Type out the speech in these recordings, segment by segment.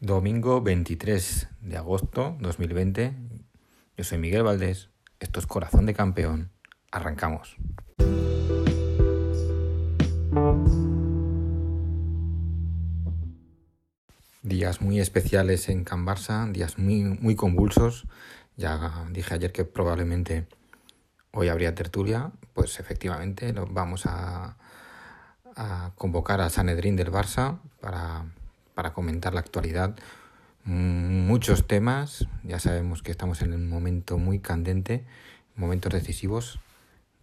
Domingo 23 de agosto 2020. Yo soy Miguel Valdés. Esto es Corazón de Campeón. Arrancamos. Días muy especiales en Can Barça, días muy, muy convulsos. Ya dije ayer que probablemente hoy habría tertulia. Pues efectivamente vamos a, a convocar a Sanedrín del Barça para para comentar la actualidad. Muchos temas, ya sabemos que estamos en un momento muy candente, momentos decisivos,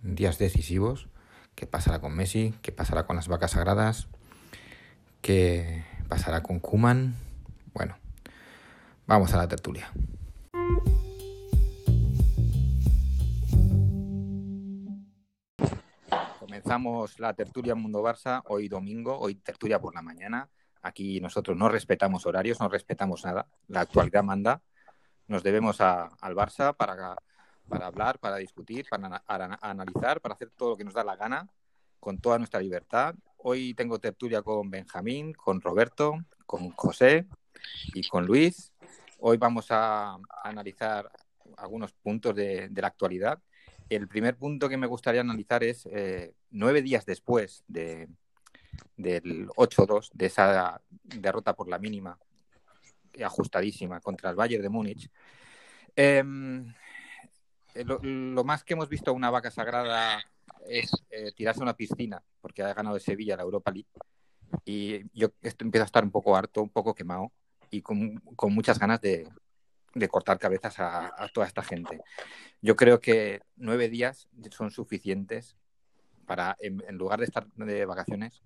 días decisivos. ¿Qué pasará con Messi? ¿Qué pasará con las vacas sagradas? ¿Qué pasará con Kuman? Bueno, vamos a la tertulia. Comenzamos la tertulia Mundo Barça hoy domingo, hoy tertulia por la mañana Aquí nosotros no respetamos horarios, no respetamos nada. La actualidad manda. Nos debemos al Barça para hablar, para discutir, para analizar, para hacer todo lo que nos da la gana, con toda nuestra libertad. Hoy tengo tertulia con Benjamín, con Roberto, con José y con Luis. Hoy vamos a, analizar algunos puntos de, la actualidad. El primer punto que me gustaría analizar es eh, nueve días después de, del 8-2, de esa derrota por la mínima, ajustadísima contra el Bayern de Múnich. Em, eh, lo, más que hemos visto una vaca sagrada es eh, tirarse a una piscina, porque ha ganado de Sevilla la Europa League. Y yo esto empiezo a estar un poco harto, un poco quemado y con, muchas ganas de, cortar cabezas a, toda esta gente. Yo creo que nueve días son suficientes para, en lugar de estar de vacaciones,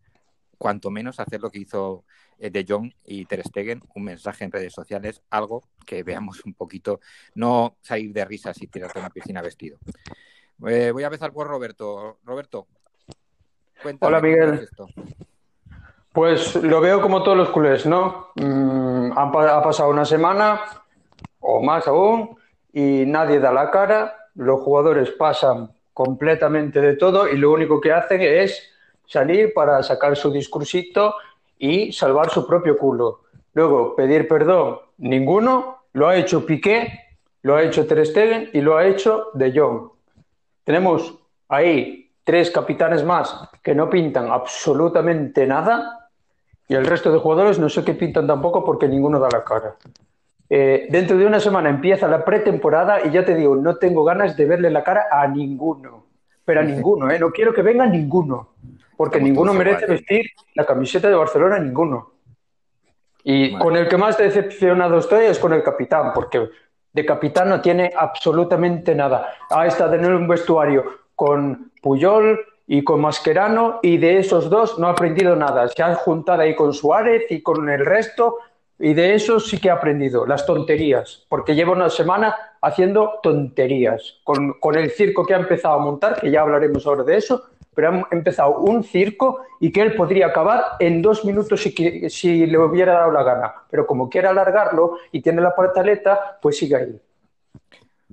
cuanto menos hacer lo que hizo eh, De Jong y Ter Stegen, un mensaje en redes sociales, algo que veamos un poquito, no salir de risas y tirarte a una piscina vestido. Eh, voy a empezar por Roberto. Roberto, cuéntame. Hola, Miguel. Esto. Pues lo veo como todos los culés, ¿no? Mm, ha pasado una semana o más aún y nadie da la cara, los jugadores pasan completamente de todo y lo único que hacen es salir para sacar su discursito y salvar su propio culo. Luego, pedir perdón, ninguno. Lo ha hecho Piqué, lo ha hecho Ter Stegen y lo ha hecho De Jong. Tenemos ahí tres capitanes más que no pintan absolutamente nada y el resto de jugadores no sé qué pintan tampoco porque ninguno da la cara. Eh, dentro de una semana empieza la pretemporada y ya te digo, no tengo ganas de verle la cara a ninguno. Pero a ninguno, ¿eh? No quiero que venga ninguno porque ninguno merece vestir la camiseta de Barcelona, ninguno. Y con el que más decepcionado estoy es con el capitán, porque de capitán no tiene absolutamente nada. Ha estado en un vestuario con Puyol y con Mascherano y de esos dos no ha aprendido nada. Se ha juntado ahí con Suárez y con el resto y de eso sí que ha aprendido, las tonterías, porque lleva una semana haciendo tonterías, con, con el circo que ha empezado a montar, que ya hablaremos ahora de eso, pero ha empezado un circo y que él podría acabar en dos minutos si, si le hubiera dado la gana. Pero como quiere alargarlo y tiene la pataleta, pues sigue ahí.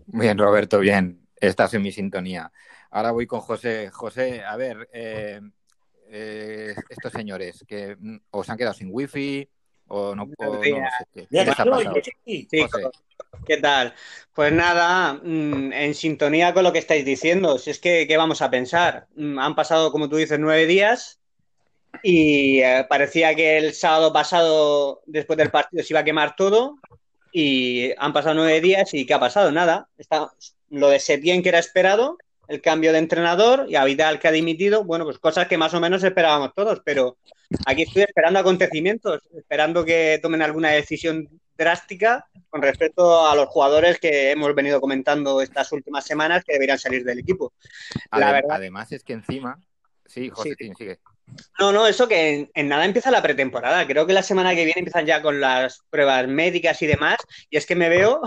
Bien, Roberto, bien. Estás en mi sintonía. Ahora voy con José. José, a ver, eh, eh, estos señores que mm, os han quedado sin wifi o no, o no sé qué. ¿Qué ha pasado? Sí, ¿Qué tal? Pues nada, mm, en sintonía con lo que estáis diciendo. Si es que, ¿qué vamos a pensar? Mm, han pasado, como tú dices, nueve días y eh, parecía que el sábado pasado, después del partido, se iba a quemar todo y han pasado nueve días y ¿qué ha pasado? Nada. Está, lo de Setién que era esperado, el cambio de entrenador y a Vidal que ha dimitido, bueno, pues cosas que más o menos esperábamos todos, pero aquí estoy esperando acontecimientos, esperando que tomen alguna decisión drástica con respecto a los jugadores que hemos venido comentando estas últimas semanas que deberían salir del equipo. La verdad... Además es que encima... Sí, José, sigue. No, no, eso que en, nada empieza la pretemporada. Creo que la semana que viene empiezan ya con las pruebas médicas y demás. Y es que me veo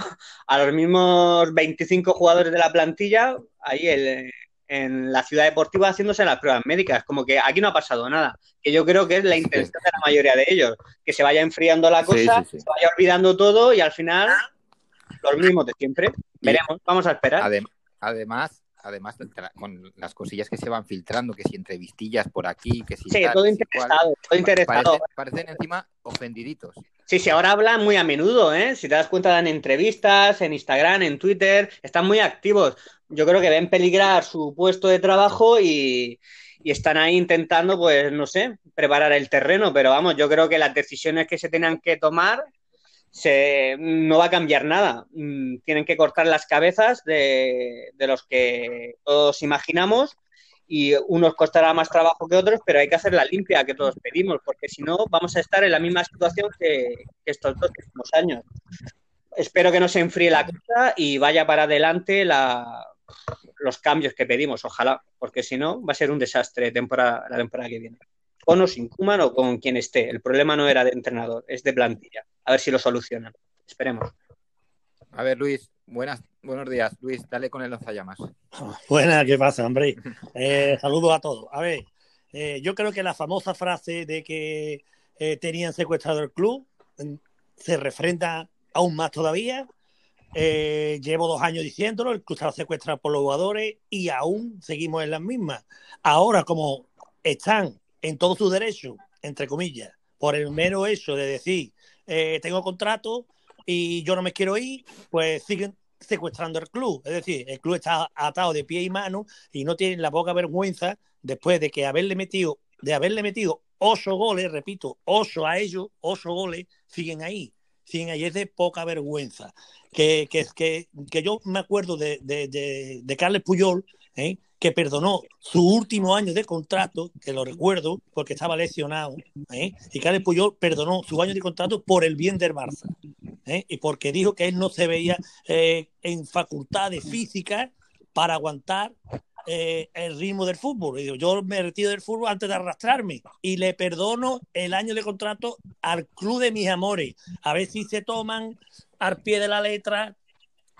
a los mismos 25 jugadores de la plantilla ahí el, en la ciudad deportiva haciéndose las pruebas médicas, como que aquí no ha pasado nada, que yo creo que es la intención de la mayoría de ellos, que se vaya enfriando la cosa, se vaya olvidando todo y al final los mismos de siempre. Veremos, vamos a esperar. además, además con las cosillas que se van filtrando, que si entrevistillas por aquí, que si... Sí, todo interesado, todo interesado. Parecen, encima ofendiditos. Sí, sí, ahora hablan muy a menudo, ¿eh? Si te das cuenta, dan entrevistas en Instagram, en Twitter, están muy activos. Yo creo que ven peligrar su puesto de trabajo y, y están ahí intentando, pues, no sé, preparar el terreno, pero vamos, yo creo que las decisiones que se tengan que tomar se, no va a cambiar nada. Mm, tienen que cortar las cabezas de, los que todos imaginamos y unos costará más trabajo que otros, pero hay que hacer la limpia que todos pedimos, porque si no vamos a estar en la misma situación que, estos dos últimos años. Espero que no se enfríe la cosa y vaya para adelante los cambios que pedimos, ojalá, porque si no va a ser un desastre temporada, la temporada que viene o no sin Kuman o con quien esté. El problema no era de entrenador, es de plantilla. A ver si lo solucionan. Esperemos. A ver, Luis, buenas, buenos días. Luis, dale con el lanzallamas. Buenas, ¿qué pasa, hombre? Eh, saludos a todos. A ver, eh, yo creo que la famosa frase de que eh, tenían secuestrado el club mm, se refrenda aún más todavía. llevo dos años diciéndolo, el club estaba secuestrado por los jugadores y aún seguimos en las mismas. Ahora, como están en todo su derecho, entre comillas, por el mero hecho de decir, eh, tengo contrato y yo no me quiero ir, pues siguen secuestrando el club. Es decir, el club está atado de pie y mano y no tienen la poca vergüenza después de que haberle metido, de haberle metido ocho goles, repito, ocho a ellos, ocho goles, siguen ahí. Siguen ahí, es de poca vergüenza. Que, que, que, que yo me acuerdo de, de, de, de Carles Puyol, ¿eh? Que perdonó su último año de contrato, que lo recuerdo porque estaba lesionado, ¿eh? y Carles Puyol perdonó su año de contrato por el bien del Barça, ¿eh? y porque dijo que él no se veía eh, en facultades físicas para aguantar el ritmo del fútbol. Y yo me retiro del fútbol antes de arrastrarme y le perdono el año de contrato al club de mis amores. A ver si se toman al pie de la letra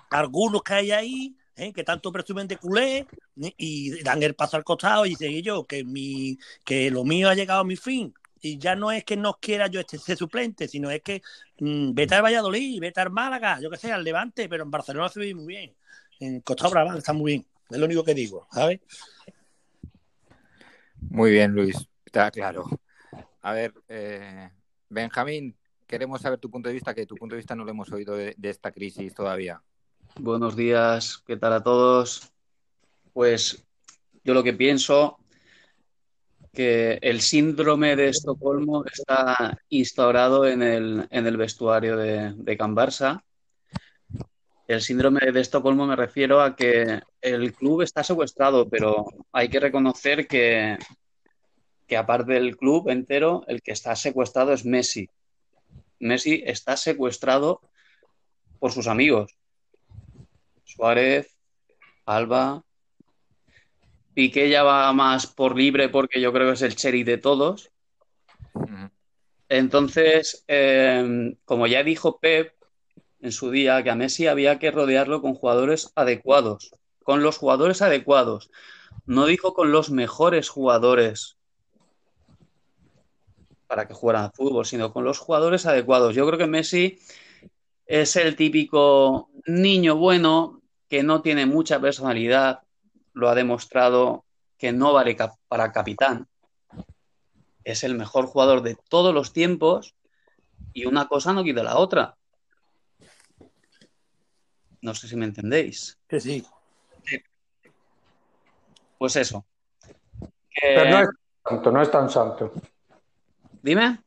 algunos que hay ahí ¿eh? que tanto presumen de culé ¿eh? y dan el paso al costado y dicen yo que, mi, que lo mío ha llegado a mi fin. Y ya no es que no quiera yo este, ser suplente, sino es que mmm, vete al Valladolid, vete al Málaga, yo que sé, al Levante, pero en Barcelona se ve muy bien. En Costa Brava está muy bien. Es lo único que digo, ¿sabes? Muy bien, Luis. Está claro. A ver, eh, Benjamín, queremos saber tu punto de vista, que tu punto de vista no lo hemos oído de esta crisis todavía. Buenos días, ¿qué tal a todos? Pues yo lo que pienso que el síndrome de Estocolmo está instaurado en el, en el vestuario de, de Can Barça. El síndrome de Estocolmo me refiero a que el club está secuestrado, pero hay que reconocer que, que aparte del club entero, el que está secuestrado es Messi. Messi está secuestrado por sus amigos. Suárez, Alba. Piqué ya va más por libre porque yo creo que es el cherry de todos. Entonces, em, como ya dijo Pep en su día, que a Messi había que rodearlo con jugadores adecuados, con los jugadores adecuados. No dijo con los mejores jugadores para que jugaran al fútbol, sino con los jugadores adecuados. Yo creo que Messi es el típico niño bueno que no tiene mucha personalidad, lo ha demostrado que no vale para capitán. Es el mejor jugador de todos los tiempos y una cosa no quita la otra. No sé si me entendéis. Que sí. Pues eso. Pero no es santo, no es tan santo. Dime.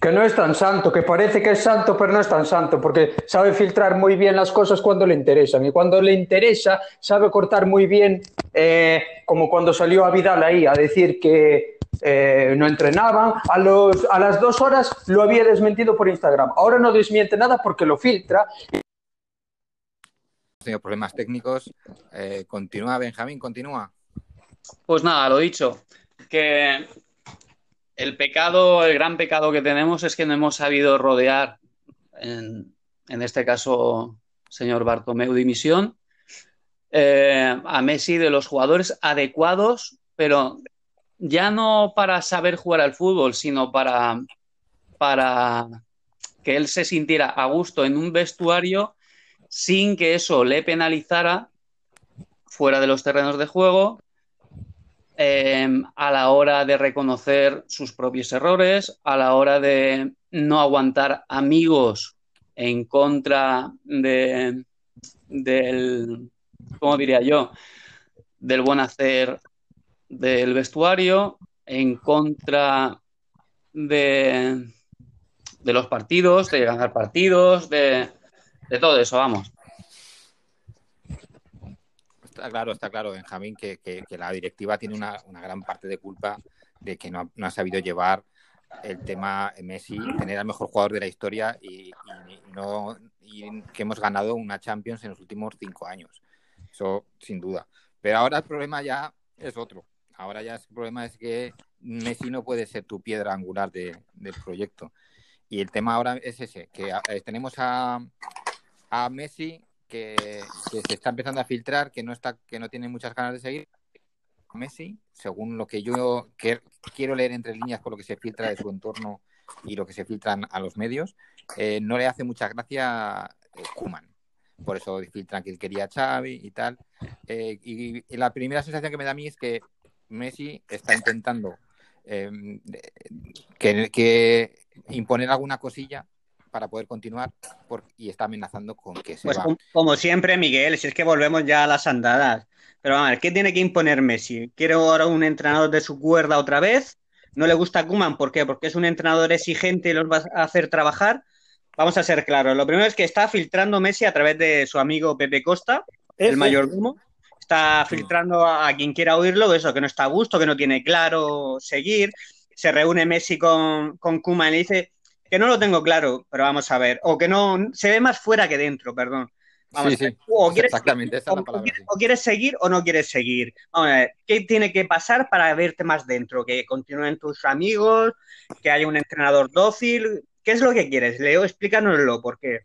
Que no es tan santo, que parece que es santo, pero no es tan santo, porque sabe filtrar muy bien las cosas cuando le interesan. Y cuando le interesa, sabe cortar muy bien, eh, como cuando salió a Vidal ahí a decir que eh, no entrenaban. A, los, a las dos horas lo había desmentido por Instagram. Ahora no desmiente nada porque lo filtra. Tenido problemas técnicos. Eh, continúa, Benjamín, continúa. Pues nada, lo dicho. Que el pecado, el gran pecado que tenemos es que no hemos sabido rodear, en, este caso, señor Bartomeu Dimisión, eh, a Messi de los jugadores adecuados, pero ya no para saber jugar al fútbol, sino para, para que él se sintiera a gusto en un vestuario sin que eso le penalizara fuera de los terrenos de juego, em, a la hora de reconocer sus propios errores, a la hora de no aguantar amigos en contra de, del, ¿cómo diría yo? Del buen hacer del vestuario, en contra de, los partidos, de ganar partidos, de todo eso, vamos. Está claro, está claro, Benjamín, que, que, la directiva tiene una, una, gran parte de culpa de que no, no, ha sabido llevar el tema Messi, tener al mejor jugador de la historia y, no, y que hemos ganado una Champions en los últimos cinco años. Eso sin duda. Pero ahora el problema ya es otro. Ahora ya el problema es que Messi no puede ser tu piedra angular de, del proyecto. Y el tema ahora es ese, que eh, tenemos a, a Messi que, se está empezando a filtrar, que no está, que no tiene muchas ganas de seguir. Messi, según lo que yo quiero leer entre líneas por lo que se filtra de su entorno y lo que se filtran a los medios, eh, no le hace mucha gracia eh, Kuman. Por eso filtran que quería a Xavi y tal. y, la primera sensación que me da a mí es que Messi está intentando que, imponer alguna cosilla para poder continuar y está amenazando con que se pues Como siempre, Miguel, si es que volvemos ya a las andadas. Pero vamos a ver, ¿qué tiene que imponer Messi? ¿Quiere ahora un entrenador de su cuerda otra vez? ¿No le gusta Kuman? ¿Por qué? Porque es un entrenador exigente y los va a hacer trabajar. Vamos a ser claros. Lo primero es que está filtrando Messi a través de su amigo Pepe Costa, el mayordomo está filtrando a, quien quiera oírlo, eso, que no está a gusto, que no tiene claro seguir. Se reúne Messi con, con Kuma y le dice que no lo tengo claro, pero vamos a ver, o que no, se ve más fuera que dentro, perdón. sí, sí. O quieres, Exactamente, esa es la palabra. O quieres, seguir o no quieres seguir. Vamos a ver, ¿qué tiene que pasar para verte más dentro? Que continúen tus amigos, que haya un entrenador dócil. ¿Qué es lo que quieres? Leo, explícanoslo, porque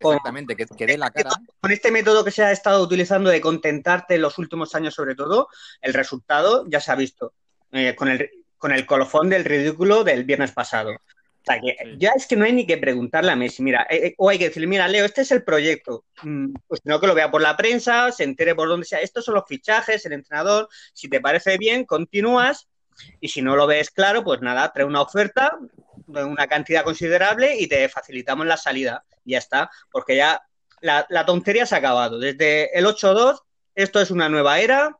Exactamente, que, que dé la cara. Con este método que se ha estado utilizando de contentarte en los últimos años, sobre todo, el resultado ya se ha visto eh, con, el, con el colofón del ridículo del viernes pasado. O sea, que ya es que no hay ni que preguntarle a Messi, mira, eh, eh, o hay que decirle, mira, Leo, este es el proyecto. Mm, pues no que lo vea por la prensa, se entere por donde sea. Estos son los fichajes, el entrenador. Si te parece bien, continúas. Y si no lo ves claro, pues nada, trae una oferta de una cantidad considerable y te facilitamos la salida ya está, porque ya la, tontería se ha acabado. Desde el 8-2, esto es una nueva era.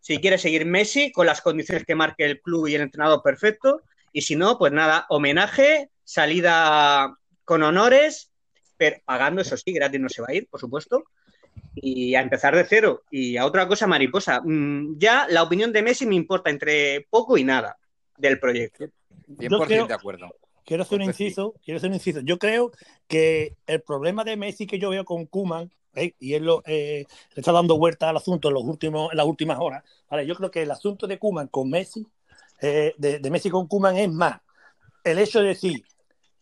Si quiere seguir Messi con las condiciones que marque el club y el entrenador perfecto, y si no, pues nada, homenaje, salida con honores, pero pagando, eso sí, gratis no se va a ir, por supuesto, y a empezar de cero. Y a otra cosa, mariposa, mm, ya la opinión de Messi me importa entre poco y nada del proyecto. 100% de acuerdo. Quiero hacer un inciso, quiero hacer un inciso. Yo creo que el problema de Messi que yo veo con Kuman, ¿eh? y él lo, eh, le está dando vuelta al asunto en, los últimos, en las últimas horas, ¿vale? yo creo que el asunto de Kuman con Messi, eh, de, Messi con Kuman es más el hecho de decir,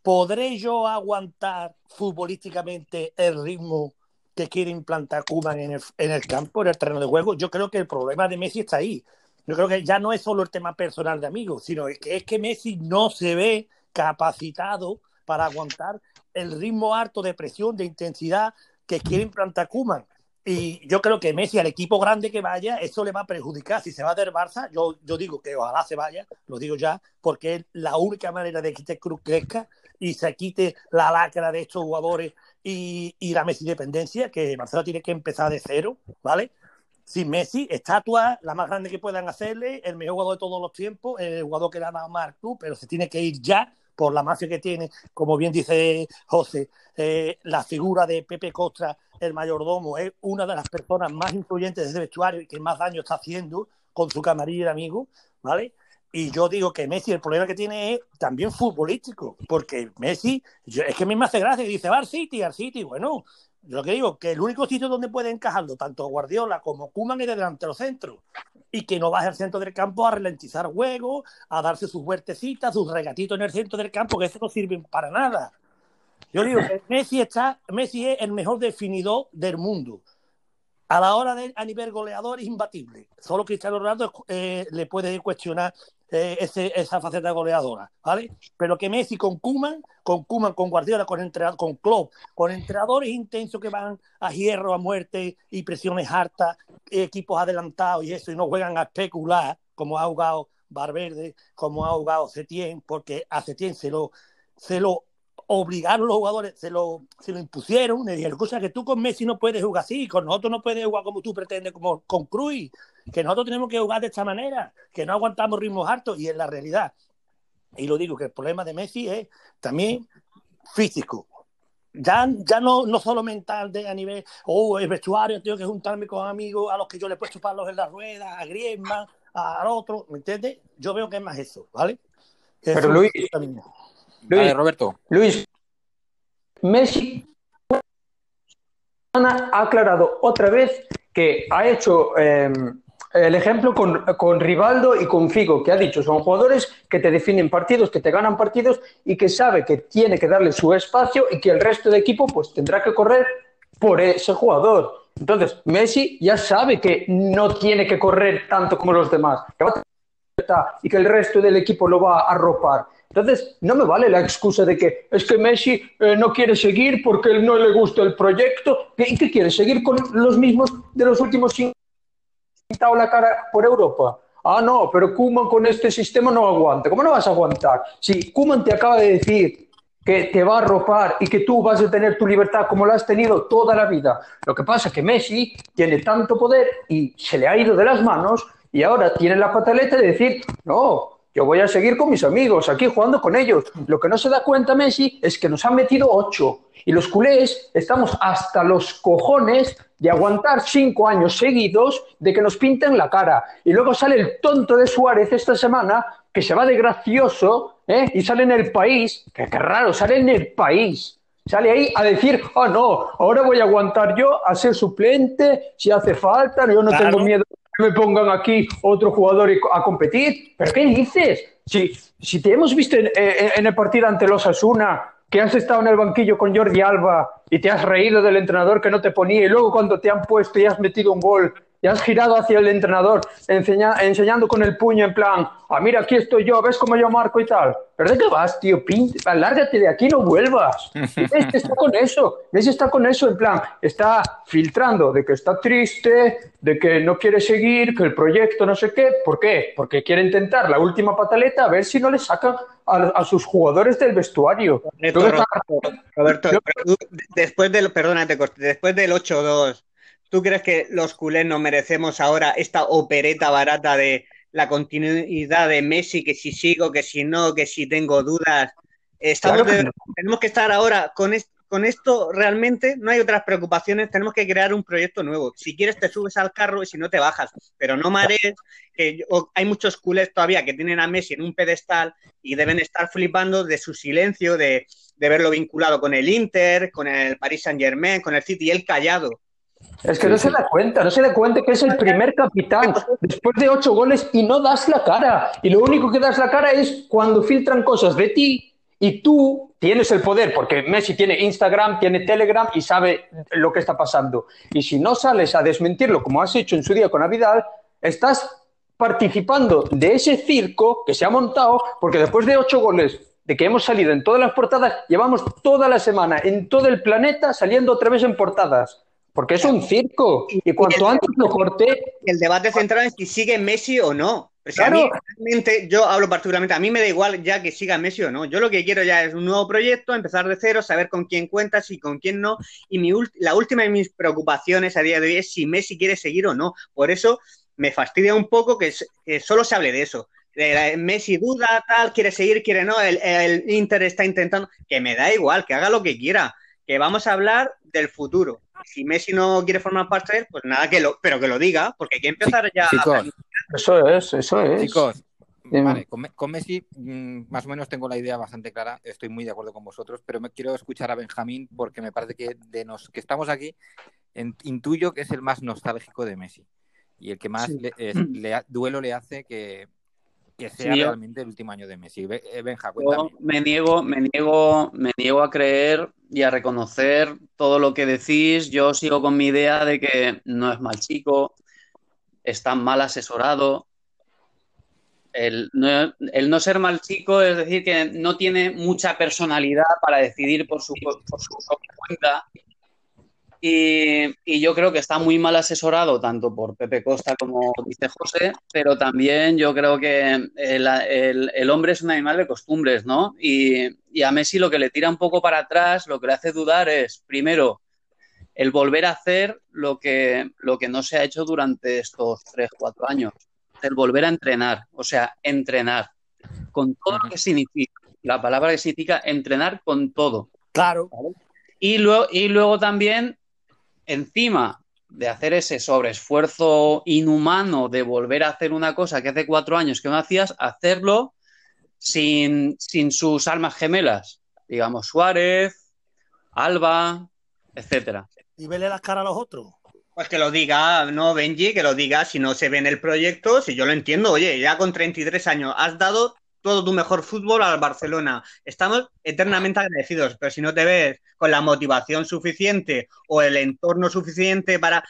¿podré yo aguantar futbolísticamente el ritmo que quiere implantar Kuman en el, en el campo, en el terreno de juego? Yo creo que el problema de Messi está ahí. Yo creo que ya no es solo el tema personal de amigos, sino que es que Messi no se ve capacitado para aguantar el ritmo alto de presión, de intensidad que quiere implantar Kuman. Y yo creo que Messi, al equipo grande que vaya, eso le va a perjudicar. Si se va del Barça, yo, yo digo que ojalá se vaya, lo digo ya, porque es la única manera de que este club crezca y se quite la lacra de estos jugadores y, y la Messi dependencia, que Barcelona tiene que empezar de cero, ¿vale? Sin Messi, estatua la más grande que puedan hacerle, el mejor jugador de todos los tiempos, el jugador que le ha dado más club, pero se tiene que ir ya por la mafia que tiene, como bien dice José, eh, la figura de Pepe Costa, el mayordomo, es una de las personas más influyentes de ese vestuario y que más daño está haciendo con su camarilla y amigo, ¿vale? Y yo digo que Messi el problema que tiene es también futbolístico, porque Messi, es que a mí me hace gracia, dice, va al City, al City, bueno, lo que digo, que el único sitio donde puede encajarlo tanto Guardiola como Kuman es de delantero centro. Y que no baje al centro del campo a ralentizar juego, a darse sus huertecitas, sus regatitos en el centro del campo, que eso no sirven para nada. Yo digo que Messi está, Messi es el mejor definidor del mundo. a la hora de a nivel goleador es imbatible. Solo Cristiano Ronaldo eh, le puede cuestionar eh, esa faceta goleadora, ¿vale? Pero que Messi con Kuman, con Kuman, con Guardiola, con entrenador, con Klopp, con entrenadores intensos que van a hierro, a muerte y presiones hartas, equipos adelantados y eso, y no juegan a especular, como ha jugado Valverde, como ha jugado Setien, porque a Setien se lo, se lo obligaron los jugadores, se lo, se lo impusieron, le dijeron, cosa que tú con Messi no puedes jugar así, con nosotros no puedes jugar como tú pretendes, como con Cruz, que nosotros tenemos que jugar de esta manera, que no aguantamos ritmos altos, y en la realidad, y lo digo, que el problema de Messi es también físico. Ya, ya no, no solo mental de a nivel, oh, el vestuario, tengo que juntarme con amigos a los que yo le he puesto palos en la rueda, a Griezmann, al otro, ¿me entiendes? Yo veo que es más eso, ¿vale? Pero Luis, Luis, Roberto. Luis, Messi ha aclarado otra vez que ha hecho em, el ejemplo con, con, Rivaldo y con Figo, que ha dicho, son jugadores que te definen partidos, que te ganan partidos y que sabe que tiene que darle su espacio y que el resto del equipo pues tendrá que correr por ese jugador. Entonces, Messi ya sabe que no tiene que correr tanto como los demás, y que el resto del equipo lo va a arropar. Entonces, no me vale la excusa de que es que Messi eh, no quiere seguir porque no le gusta el proyecto. ¿Y qué quiere? ¿Seguir con los mismos de los últimos cinco pintado la cara por Europa? Ah, no, pero Kuman con este sistema no aguanta. ¿Cómo no vas a aguantar? Si Kuman te acaba de decir que te va a arropar y que tú vas a tener tu libertad como la has tenido toda la vida. Lo que pasa es que Messi tiene tanto poder y se le ha ido de las manos y ahora tiene la pataleta de decir, no, yo voy a seguir con mis amigos, aquí jugando con ellos. Lo que no se da cuenta Messi es que nos han metido ocho. Y los culés estamos hasta los cojones de aguantar cinco años seguidos de que nos pinten la cara. Y luego sale el tonto de Suárez esta semana, que se va de gracioso, ¿eh? y sale en el país, que qué raro, sale en el país. Sale ahí a decir, oh no, ahora voy a aguantar yo a ser suplente si hace falta, yo no tengo miedo me pongan aquí otro jugador a competir. ¿Pero qué dices? Si, si te hemos visto en, en, el partido ante los Asuna, que has estado en el banquillo con Jordi Alba y te has reído del entrenador que no te ponía, y luego cuando te han puesto y has metido un gol y has girado hacia el entrenador enseñando con el puño en plan, ah, mira, aquí estoy yo, ves cómo yo marco y tal. ¿Pero de qué vas, tío? Pinta, lárgate de aquí, no vuelvas. Messi está con eso, Messi está con eso, en plan, está filtrando de que está triste, de que no quiere seguir, que el proyecto no sé qué. ¿Por qué? Porque quiere intentar la última pataleta a ver si no le sacan a, sus jugadores del vestuario. Roberto, después del, perdónate, después del 8-2 ¿Tú crees que los culés nos merecemos ahora esta opereta barata de la continuidad de Messi, que si sigo, que si no, que si tengo dudas? Tenemos que estar ahora con, con esto realmente, no hay otras preocupaciones, tenemos que crear un proyecto nuevo. Si quieres te subes al carro y si no te bajas, pero no marees, que hay muchos culés todavía que tienen a Messi en un pedestal y deben estar flipando de su silencio, de, de verlo vinculado con el Inter, con el Paris Saint Germain, con el City y él callado. Es que no se da cuenta, no se da cuenta que es el primer capitán después de ocho goles y no das la cara. Y lo único que das la cara es cuando filtran cosas de ti y tú tienes el poder, porque Messi tiene Instagram, tiene Telegram y sabe lo que está pasando. Y si no sales a desmentirlo como has hecho en su día con Avidal, estás participando de ese circo que se ha montado, porque después de ocho goles de que hemos salido en todas las portadas, llevamos toda la semana en todo el planeta saliendo otra vez en portadas. Porque es un circo. Y cuanto antes lo corté. El debate central es si sigue Messi o no. a mí, realmente, yo hablo particularmente, a mí me da igual ya que siga Messi o no. Yo lo que quiero ya es un nuevo proyecto, empezar de cero, saber con quién cuentas y con quién no. Y mi, la última de mis preocupaciones a día de hoy es si Messi quiere seguir o no. Por eso me fastidia un poco que, solo se hable de eso. Messi duda, tal, quiere seguir, quiere no, el, el Inter está intentando, que me da igual, que haga lo que quiera, que vamos a hablar del futuro si Messi no quiere formar parte de él, pues nada, que lo, pero que lo diga, porque hay que empezar ya a... Eso es, eso es. Chicos, vale, con, Messi mm, más o menos tengo la idea bastante clara, estoy muy de acuerdo con vosotros, pero me quiero escuchar a Benjamín porque me parece que de los que estamos aquí, intuyo que es el más nostálgico de Messi y el que más le, duelo le hace que, sea realmente el último año de Messi. Eh, Benja, cuéntame. me niego, me niego, me niego a creer y a reconocer todo lo que decís. Yo sigo con mi idea de que no es mal chico, está mal asesorado. El no, ser mal chico es decir que no tiene mucha personalidad para decidir por su, por su propia cuenta y, yo creo que está muy mal asesorado tanto por Pepe Costa como dice José, pero también yo creo que el, hombre es un animal de costumbres, ¿no? Y, y, a Messi lo que le tira un poco para atrás, lo que le hace dudar es, primero, el volver a hacer lo que, lo que no se ha hecho durante estos tres, cuatro años, el volver a entrenar, o sea, entrenar, con todo lo que significa, la palabra que significa entrenar con todo. Claro. Y luego, y luego también encima de hacer ese sobreesfuerzo inhumano de volver a hacer una cosa que hace cuatro años que no hacías, hacerlo sin, sus almas gemelas, digamos Suárez, Alba, etcétera. Y vele las caras a los otros. Pues que lo diga, no Benji, que lo diga si no se ve en el proyecto, si yo lo entiendo, oye, ya con 33 años has dado todo tu mejor fútbol al Barcelona. Estamos eternamente agradecidos, pero si no te ves con la motivación suficiente o el entorno suficiente para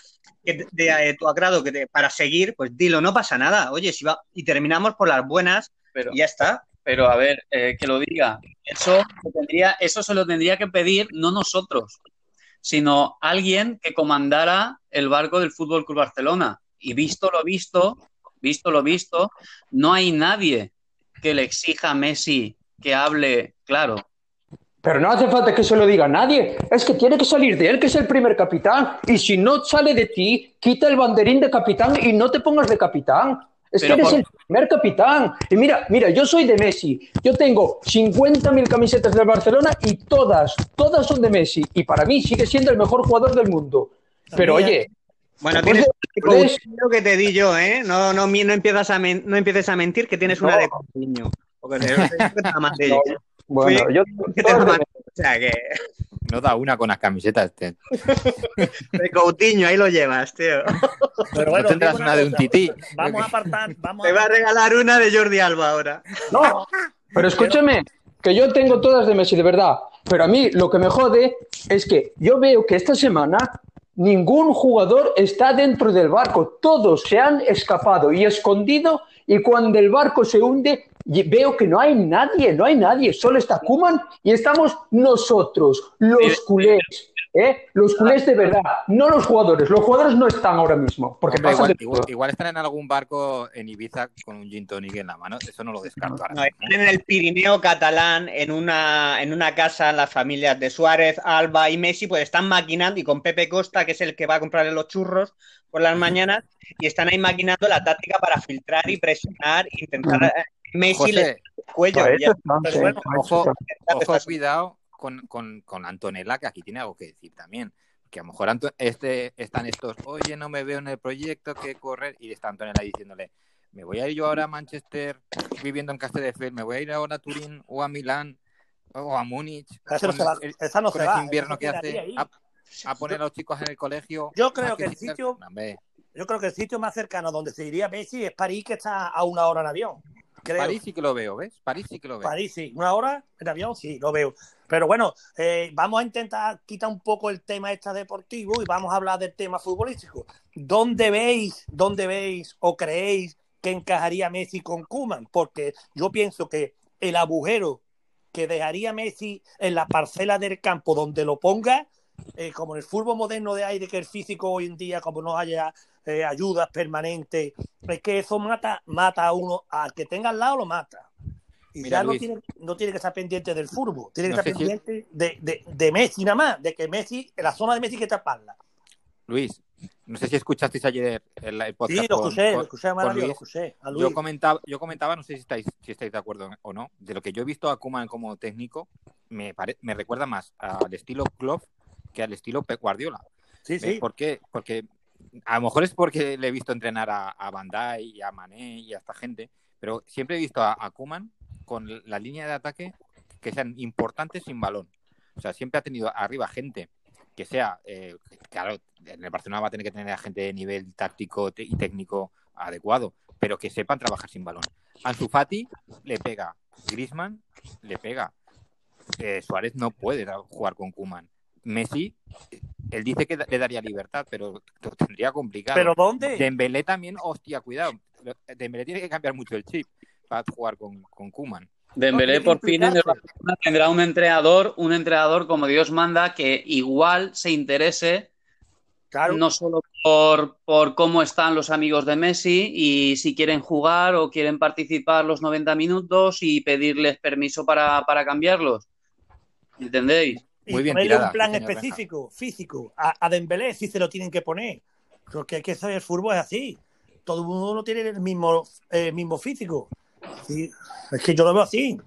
que de, eh, tu agrado que para seguir, pues dilo, no pasa nada. Oye, si va y terminamos por las buenas, pero ya está. Pero a ver, eh, que lo diga. Eso, tendría, eso se lo tendría que pedir no nosotros, sino alguien que comandara el barco del Fútbol Club Barcelona. Y visto lo visto, visto lo visto, no hay nadie que le exija a Messi que hable claro. Pero no hace falta que se lo diga a nadie. Es que tiene que salir de él, que es el primer capitán. Y si no sale de ti, quita el banderín de capitán y no te pongas de capitán. Es que eres el primer capitán. Y mira, mira, yo soy de Messi. Yo tengo 50.000 camisetas del Barcelona y todas, todas son de Messi. Y para mí sigue siendo el mejor jugador del mundo. Pero oye, bueno, tienes lo que te di yo, ¿eh? No, no, no, empiezas a no empieces a mentir que tienes una de Coutinho. bueno, yo... O sea que... No da una con las camisetas, este. De Coutinho, ahí lo llevas, tío. Pero bueno, tendrás una, de un tití. Vamos a apartar. Vamos Te va a regalar una de Jordi Alba ahora. No, pero escúchame, que yo tengo todas de Messi, de verdad. Pero a mí lo que me jode es que yo veo que esta semana Ningún jugador está dentro del barco, todos se han escapado y escondido y cuando el barco se hunde veo que no hay nadie, no hay nadie, solo está Kuman y estamos nosotros, los culés. ¿Eh? Los culés de verdad, no los jugadores. Los jugadores no están ahora mismo. Porque igual, están en algún barco en Ibiza con un gin tonic en la mano. Eso no lo descarto. No, están en el Pirineo catalán, en una, en una casa, las familias de Suárez, Alba y Messi, pues están maquinando y con Pepe Costa, que es el que va a comprarle los churros por las mañanas, y están ahí maquinando la táctica para filtrar y presionar e intentar. Messi le cuello. ojo, ojo, cuidado con, con, con, Antonella, que aquí tiene algo que decir también. Que a lo mejor este, están estos, oye, no me veo en el proyecto, que correr, y está Antonella diciéndole, me voy a ir yo ahora a Manchester viviendo en Castelldefels, me voy a ir ahora a Turín o a Milán o a Múnich. Esa no, se va, invierno que hace a, poner a los chicos en el colegio. Yo creo que el sitio, yo creo que el sitio más cercano donde se iría Messi es París, que está a una hora en avión. París sí que lo veo, ¿ves? París sí que lo veo. París sí, una hora en avión sí, lo veo. Pero bueno, eh, vamos a intentar quitar un poco el tema este deportivo y vamos a hablar del tema futbolístico. ¿Dónde veis, dónde veis o creéis que encajaría Messi con Kuman? Porque yo pienso que el agujero que dejaría Messi en la parcela del campo donde lo ponga, eh, como en el fútbol moderno de aire que el físico hoy en día, como no haya eh, ayudas permanentes, es que eso mata, mata a uno, al que tenga al lado lo mata. Y ya no tiene, no tiene que estar pendiente del fútbol, tiene que estar pendiente de, de, de, Messi nada más, de que Messi, en la zona de Messi que taparla. Luis, no sé si escuchasteis ayer el, el podcast. Sí, lo escuché, lo escuché, a lo escuché. Yo, comentaba, yo comentaba, no sé si estáis, si estáis de acuerdo o no, de lo que yo he visto a Kuman como técnico, me, me recuerda más al estilo Klopp que al estilo Pep Guardiola. Sí, sí. ¿Por qué? Porque a lo mejor es porque le he visto entrenar a, a Bandai y a Mané y a esta gente, pero siempre he visto a, a Kuman con la línea de ataque que sean importantes sin balón. O sea, siempre ha tenido arriba gente que sea, eh, claro, en el Barcelona va a tener que tener a gente de nivel táctico y técnico adecuado, pero que sepan trabajar sin balón. Ansu Fati le pega, Grisman le pega, eh, Suárez no puede jugar con Kuman. Messi, él dice que le daría libertad, pero lo tendría complicado. ¿Pero dónde? Dembélé también, hostia, cuidado. Dembélé tiene que cambiar mucho el chip para jugar con, con Kuman. Dembélé por fin tendrá un entrenador, un entrenador como Dios manda que igual se interese no solo por, por, cómo están los amigos de Messi y si quieren jugar o quieren participar los 90 minutos y pedirles permiso para, para cambiarlos. ¿Entendéis? Muy bien tirada, un plan específico, físico. A, a, Dembélé sí se lo tienen que poner. Porque hay que saber, el fútbol es así. Todo el mundo no tiene el mismo, eh, mismo físico. Es que yo lo veo así.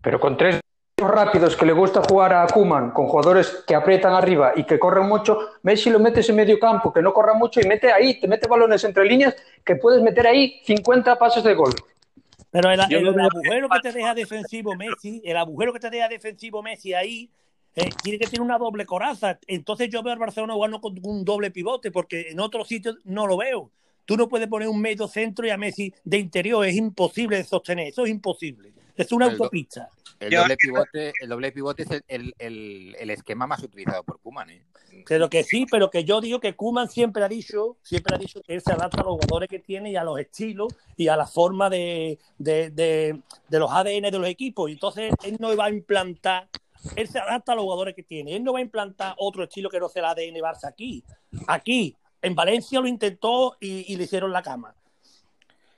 Pero con tres rápidos que le gusta jugar a Kuman, con jugadores que aprietan arriba y que corren mucho, Messi lo metes en medio campo, que no corra mucho y mete ahí, te mete balones entre líneas que puedes meter ahí 50 pasos de gol. Pero el, agujero que te deja defensivo Messi, el agujero que te deja defensivo Messi ahí, eh, tiene que tener una doble coraza. Entonces yo veo al Barcelona jugando con un doble pivote, porque en otros sitios no lo veo. Tú no puedes poner un medio centro y a Messi de interior, es imposible de sostener, eso es imposible. Es una autopista. El doble, pivote, el doble pivote es el, el, esquema más utilizado por Kuman. ¿eh? Pero que sí, pero que yo digo que Kuman siempre ha dicho, siempre ha dicho que él se adapta a los jugadores que tiene y a los estilos y a la forma de, de, de, los ADN de los equipos. Y entonces él no va a implantar, él se adapta a los jugadores que tiene. Él no va a implantar otro estilo que no sea el ADN Barça aquí. Aquí, en Valencia lo intentó y, le hicieron la cama.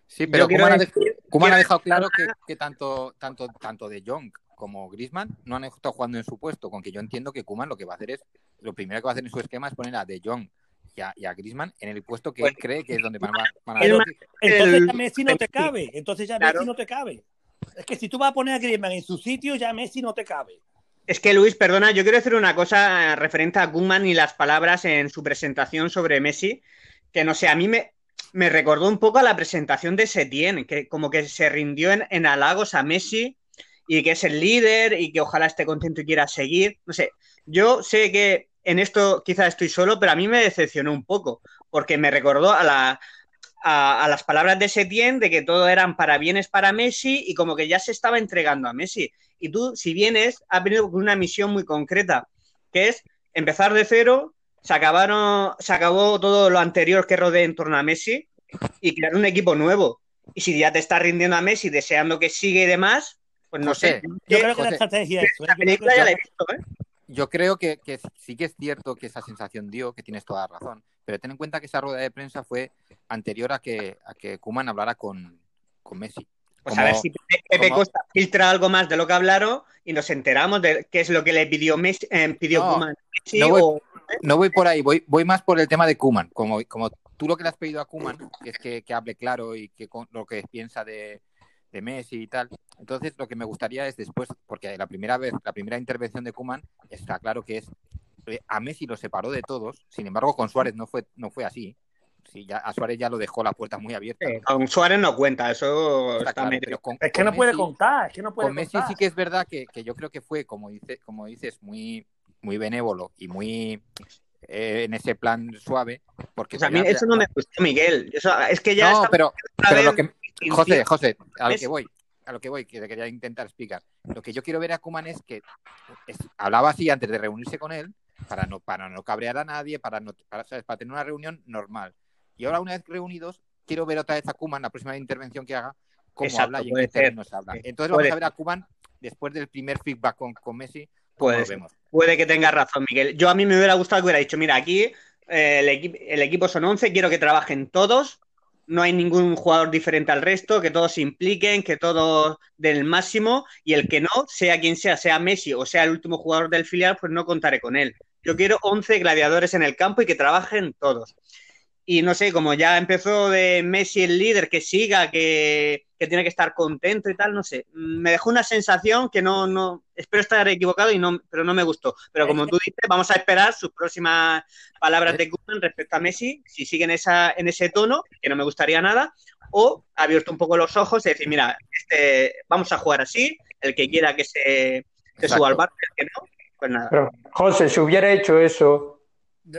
Sí, pero Kuman ha, dejado claro que, tanto, tanto, tanto de Jong como Grisman no han estado jugando en su puesto, con que yo entiendo que Kuman lo que va a hacer es, lo primero que va a hacer en su esquema es poner a De Jong y a, y Griezmann en el puesto que él cree que es donde van, a... entonces ya Messi no te cabe, entonces ya Messi no te cabe. Es que si tú vas a poner a Griezmann en su sitio, ya Messi no te cabe. Es que Luis, perdona, yo quiero decir una cosa referente a Koeman y las palabras en su presentación sobre Messi, que no sé, a mí me, me recordó un poco a la presentación de Setien, que como que se rindió en, halagos a Messi y que es el líder y que ojalá esté contento y quiera seguir. No sé, yo sé que en esto quizás estoy solo, pero a mí me decepcionó un poco, porque me recordó a, la, a, las palabras de Setien de que todo eran para bienes para Messi y como que ya se estaba entregando a Messi. Y tú, si vienes, has venido con una misión muy concreta, que es empezar de cero, se, acabaron, se acabó todo lo anterior que rodea en torno a Messi y crear un equipo nuevo. Y si ya te estás rindiendo a Messi deseando que siga y demás, pues no sé. Yo creo que la estrategia es... Yo creo que, sí que es cierto que esa sensación dio, que tienes toda la razón, pero ten en cuenta que esa rueda de prensa fue anterior a que, a que Kuman hablara con, con Messi. Pues a ver si Pepe Costa filtra algo más de lo que hablaron y nos enteramos de qué es lo que le pidió Messi, eh, pidió Kuman. no, voy, por ahí, voy, voy más por el tema de Kuman. Como, como tú lo que le has pedido a Kuman, que es que, que hable claro y que con, lo que piensa de, de Messi y tal. Entonces, lo que me gustaría es después, porque la primera vez, la primera intervención de Kuman está claro que es a Messi lo separó de todos, sin embargo con Suárez no fue, no fue así sí, ya, a Suárez ya lo dejó la puerta muy abierta. con Suárez no cuenta, eso está, Es que no puede contar, es que no puede Con Messi sí que es verdad que, que, yo creo que fue, como, dice, como dices, muy, muy benévolo y muy eh, en ese plan suave. Porque a mí eso no me gustó, Miguel. es que ya. No, pero, pero lo que. José, José, a lo que voy a lo que voy, que te quería intentar explicar. Lo que yo quiero ver a Kuman es que hablaba así antes de reunirse con él, para no, para no cabrear a nadie, para no, para, ¿sabes? para tener una reunión normal. Y ahora, una vez reunidos, quiero ver otra vez a Kuman, la próxima intervención que haga, cómo habla y en qué nos habla. Entonces vamos a ver a Kuman después del primer feedback con, con Messi. Puede, vemos. puede que tenga razón, Miguel. Yo a mí me hubiera gustado que hubiera dicho, mira, aquí eh, el, el, equipo son 11, quiero que trabajen todos, no hay ningún jugador diferente al resto, que todos se impliquen, que todos den el máximo y el que no, sea quien sea, sea Messi o sea el último jugador del filial, pues no contaré con él. Yo quiero 11 gladiadores en el campo y que trabajen todos y no sé, como ya empezó de Messi el líder, que siga, que, tiene que estar contento y tal, no sé, me dejó una sensación que no, no, espero estar equivocado y no, pero no me gustó. Pero como tú dices, vamos a esperar sus próximas palabras de Koeman respecto a Messi, si siguen esa, en ese tono, que no me gustaría nada, o ha abierto un poco los ojos y decir, mira, este, vamos a jugar así, el que quiera que se, suba al bar, el que no, pues nada. Pero, José, si hubiera hecho eso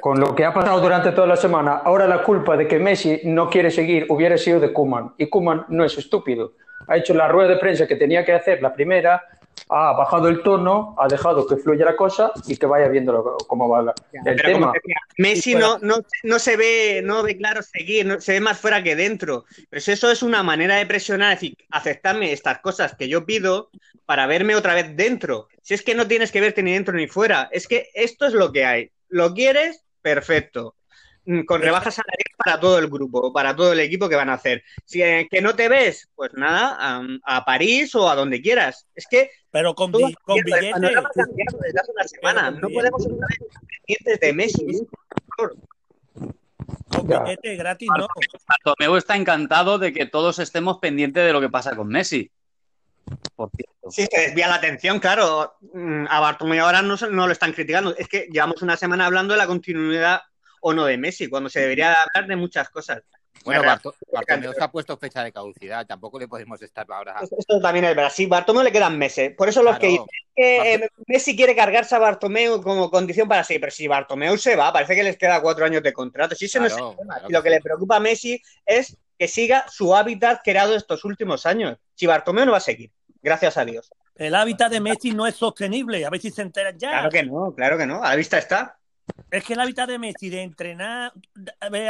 con lo que ha pasado durante toda la semana, ahora la culpa de que Messi no quiere seguir hubiera sido de Kuman. Y Kuman no es estúpido. Ha hecho la rueda de prensa que tenía que hacer, la primera, ha bajado el tono, ha dejado que fluya la cosa y que vaya viendo cómo va el tema. Messi no, no, se ve, no ve claro seguir, se ve más fuera que dentro. Pero si eso es una manera de presionar, es decir, aceptarme estas cosas que yo pido para verme otra vez dentro. Si es que no tienes que verte ni dentro ni fuera, es que esto es lo que hay. ¿Lo quieres? Perfecto. Mm, con rebajas salariales para todo el grupo, para todo el equipo que van a hacer. Si eh, que no te ves, pues nada, a, París o a donde quieras. Es que. Pero con, billetes. desde hace una semana. No podemos estar pendientes de Messi. Con billetes gratis, no. Bartomeu está encantado de que todos estemos pendientes de lo que pasa con Messi. Por cierto. Sí, se desvía la atención, claro. Mm, a Bartomeu ahora no, no lo están criticando. Es que llevamos una semana hablando de la continuidad o no de Messi, cuando se debería hablar de muchas cosas. Bueno, Bartomeu se ha puesto fecha de caducidad, tampoco le podemos estar ahora. Esto también es verdad, sí, Bartomeu le quedan meses. Por eso los que dicen que eh, Messi quiere cargarse a Bartomeu como condición para sí, pero si Bartomeu se va, parece que les queda cuatro años de contrato. Si eso no es lo que le preocupa a Messi es que siga su hábitat creado estos últimos años. Si Bartomeu no va a seguir, gracias a Dios. El hábitat de Messi no es sostenible, a ver si se enteran ya. Claro que no, claro que no, a la vista está. Es que la hábitat de Messi de entrenar,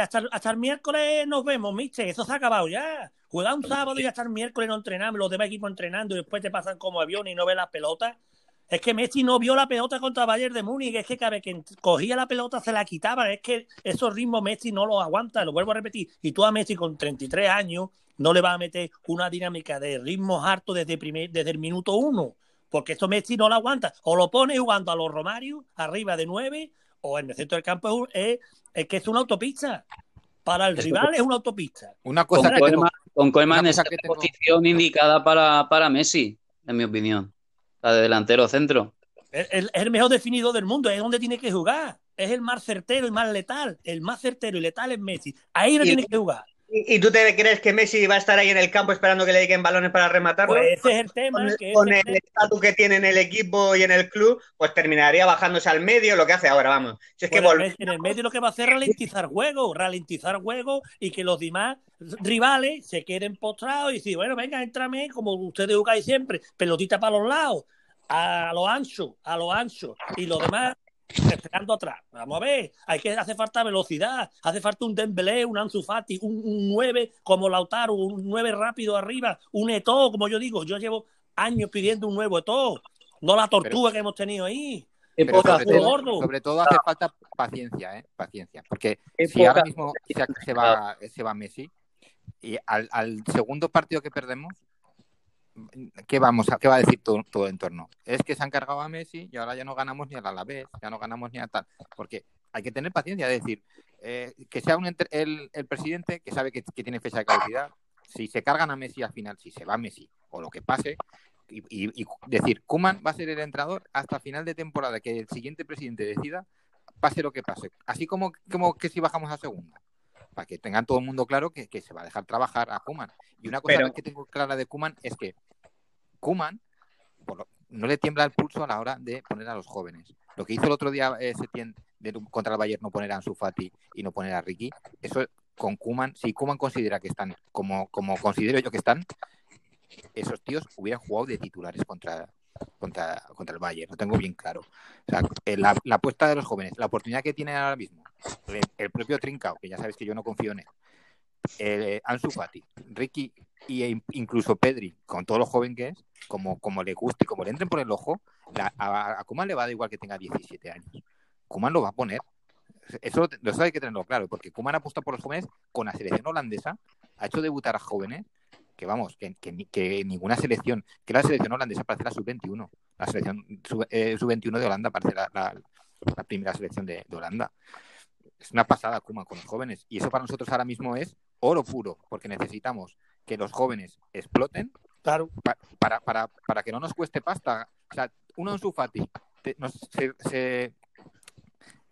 hasta, el miércoles nos vemos, mister, eso se ha acabado ya. Juega un sábado y hasta el miércoles no entrenamos, los demás equipos entrenando y después te pasan como avión y no ves la pelota. Es que Messi no vio la pelota contra Bayern de Múnich, es que cada vez que cogía la pelota se la quitaba, es que esos ritmos Messi no los aguanta, lo vuelvo a repetir. Y tú a Messi con 33 años no le vas a meter una dinámica de ritmos hartos desde, primer, desde el minuto uno, porque esto Messi no lo aguanta. O lo pone jugando a los Romario, arriba de nueve, o en el centro del campo es, es que es una autopista. Para el rival es una autopista. Una cosa con que con Koeman es la posición indicada para, para Messi, en mi opinión. La de delantero centro. Es, el mejor definido del mundo, es donde tiene que jugar. Es el más certero y más letal. El más certero y letal es Messi. Ahí no tiene que jugar. ¿Y, tú te crees que Messi va a estar ahí en el campo esperando que le lleguen balones para rematarlo? Pues ese es el tema. Con, el estatus que tiene en el equipo y en el club, pues terminaría bajándose al medio, lo que hace ahora, vamos. Si es que En el medio lo que va a hacer es ralentizar juego, ralentizar juego y que los demás rivales se queden postrados y decir, bueno, venga, entrame, como ustedes jugáis siempre, pelotita para los lados, a lo ancho, a lo ancho. Y los demás esperando atrás. Vamos a ver, hay que hace falta velocidad, hace falta un Dembélé, un Ansu Fati, un, 9 como Lautaro, un 9 rápido arriba, un Eto, como yo digo, yo llevo años pidiendo un nuevo Eto, no la tortuga que hemos tenido ahí. sobre, todo, hace falta paciencia, ¿eh? Paciencia, porque si ahora mismo se, va, se va Messi y al, al segundo partido que perdemos ¿qué, vamos a, qué va a decir todo, todo, el entorno? Es que se han cargado a Messi y ahora ya no ganamos ni al Alavés, ya no ganamos ni a tal. Porque hay que tener paciencia, es decir, eh, que sea un, el, el, presidente que sabe que, tiene fecha de caducidad, si se cargan a Messi al final, si se va Messi o lo que pase, y, decir, Kuman va a ser el entrenador hasta final de temporada, que el siguiente presidente decida, pase lo que pase. Así como, como que si bajamos a segunda para que tengan todo el mundo claro que, se va a dejar trabajar a Kuman. Y una cosa que tengo clara de Kuman es que Kuman no le tiembla el pulso a la hora de poner a los jóvenes. Lo que hizo el otro día eh, Setién contra el Bayern no poner a Ansu Fati y no poner a Ricky, eso con Kuman, si Kuman considera que están como, como considero yo que están, esos tíos hubieran jugado de titulares contra, contra, contra el Bayern, lo tengo bien claro. Eh, la, apuesta de los jóvenes, la oportunidad que tienen ahora mismo, el, propio Trincao, que ya sabes que yo no confío en él, eh, Ansu Fati, Ricky e incluso Pedri, con todo lo joven que es, como, como le guste y como le entren por el ojo, a, a Kuman le va a dar igual que tenga 17 años. Kuman lo va a poner. Eso, eso hay que tenerlo claro, porque Kuman apuesta por los jóvenes con la selección holandesa, ha hecho debutar a jóvenes que vamos, que, que, ninguna selección, que la selección holandesa parece la sub-21, la selección sub-21 eh, de Holanda parece la, primera selección de, Holanda. Es una pasada, Kuma, con los jóvenes. Y eso para nosotros ahora mismo es oro puro, porque necesitamos que los jóvenes exploten claro. para, para, para, que no nos cueste pasta. O sea, uno en su Fati se,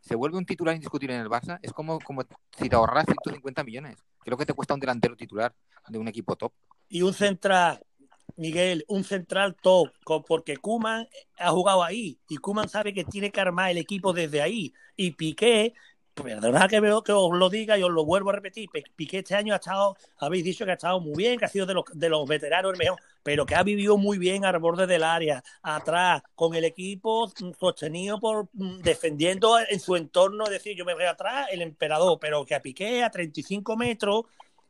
se, vuelve un titular indiscutible en el Barça, es como, como si te ahorras 150 millones. Creo que te cuesta un delantero titular de un equipo top y un central, Miguel, un central top, porque Kuman ha jugado ahí y Kuman sabe que tiene que armar el equipo desde ahí. Y Piqué perdona que, veo, que os lo diga y os lo vuelvo a repetir, Piqué este año ha estado, habéis dicho que ha estado muy bien, que ha sido de los, de los veteranos el mejor, pero que ha vivido muy bien al borde del área, atrás, con el equipo sostenido por mm, defendiendo en su entorno, es decir, yo me voy atrás, el emperador, pero que a Piqué a 35 metros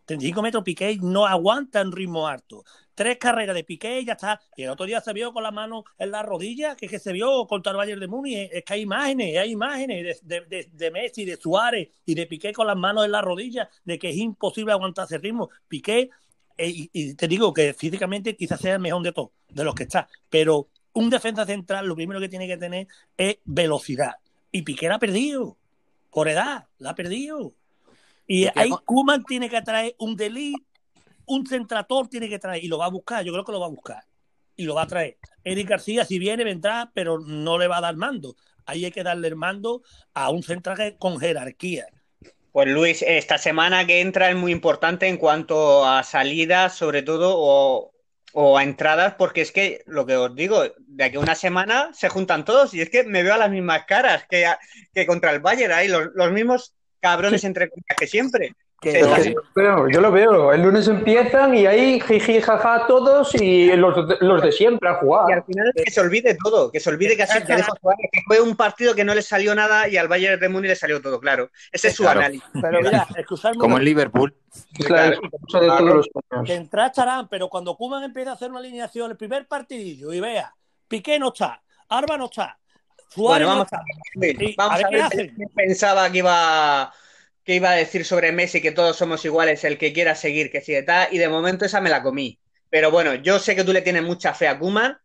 35 metros Piqué no aguanta en ritmo alto. Tres carreras de Piqué ya está. Y el otro día se vio con la mano en la rodilla, que, que se vio contra el Bayern de Múnich. Es que hay imágenes, hay imágenes de, Messi, de Suárez y de Piqué con las manos en la rodilla, de que es imposible aguantar ese ritmo. Piqué, eh, y, te digo que físicamente quizás sea el mejor de todos, de los que está. Pero un defensa central lo primero que tiene que tener es velocidad. Y Piqué la ha perdido. Por edad, la ha perdido. Y ahí Kuman tiene que traer un delete, un centrator tiene que traer, y lo va a buscar, yo creo que lo va a buscar, y lo va a traer. Eric García, si viene, vendrá, pero no le va a dar mando. Ahí hay que darle el mando a un central con jerarquía. Pues Luis, esta semana que entra es muy importante en cuanto a salidas, sobre todo, o, a entradas, porque es que lo que os digo, de aquí a una semana se juntan todos y es que me veo a las mismas caras que, que contra el Bayern, ahí los, los mismos cabrones entre comillas que siempre. yo lo veo, el lunes empiezan y ahí jiji jaja todos y los, los de siempre a jugar. Y al final que se olvide todo, que se olvide que, así, que, fue un partido que no le salió nada y al Bayern de Múnich le salió todo, claro. Ese es su análisis. Pero mira, Como en Liverpool. Claro, que entra Charán, pero cuando Kuman empieza a hacer una alineación, el primer partidillo y vea, Piqué no está, Arba no está, bueno, vamos a, ver, vamos a, ver, pensaba que iba que iba a decir sobre Messi que todos somos iguales, el que quiera seguir, que sigue tal, y de momento esa me la comí. Pero bueno, yo sé que tú le tienes mucha fe a Kuman,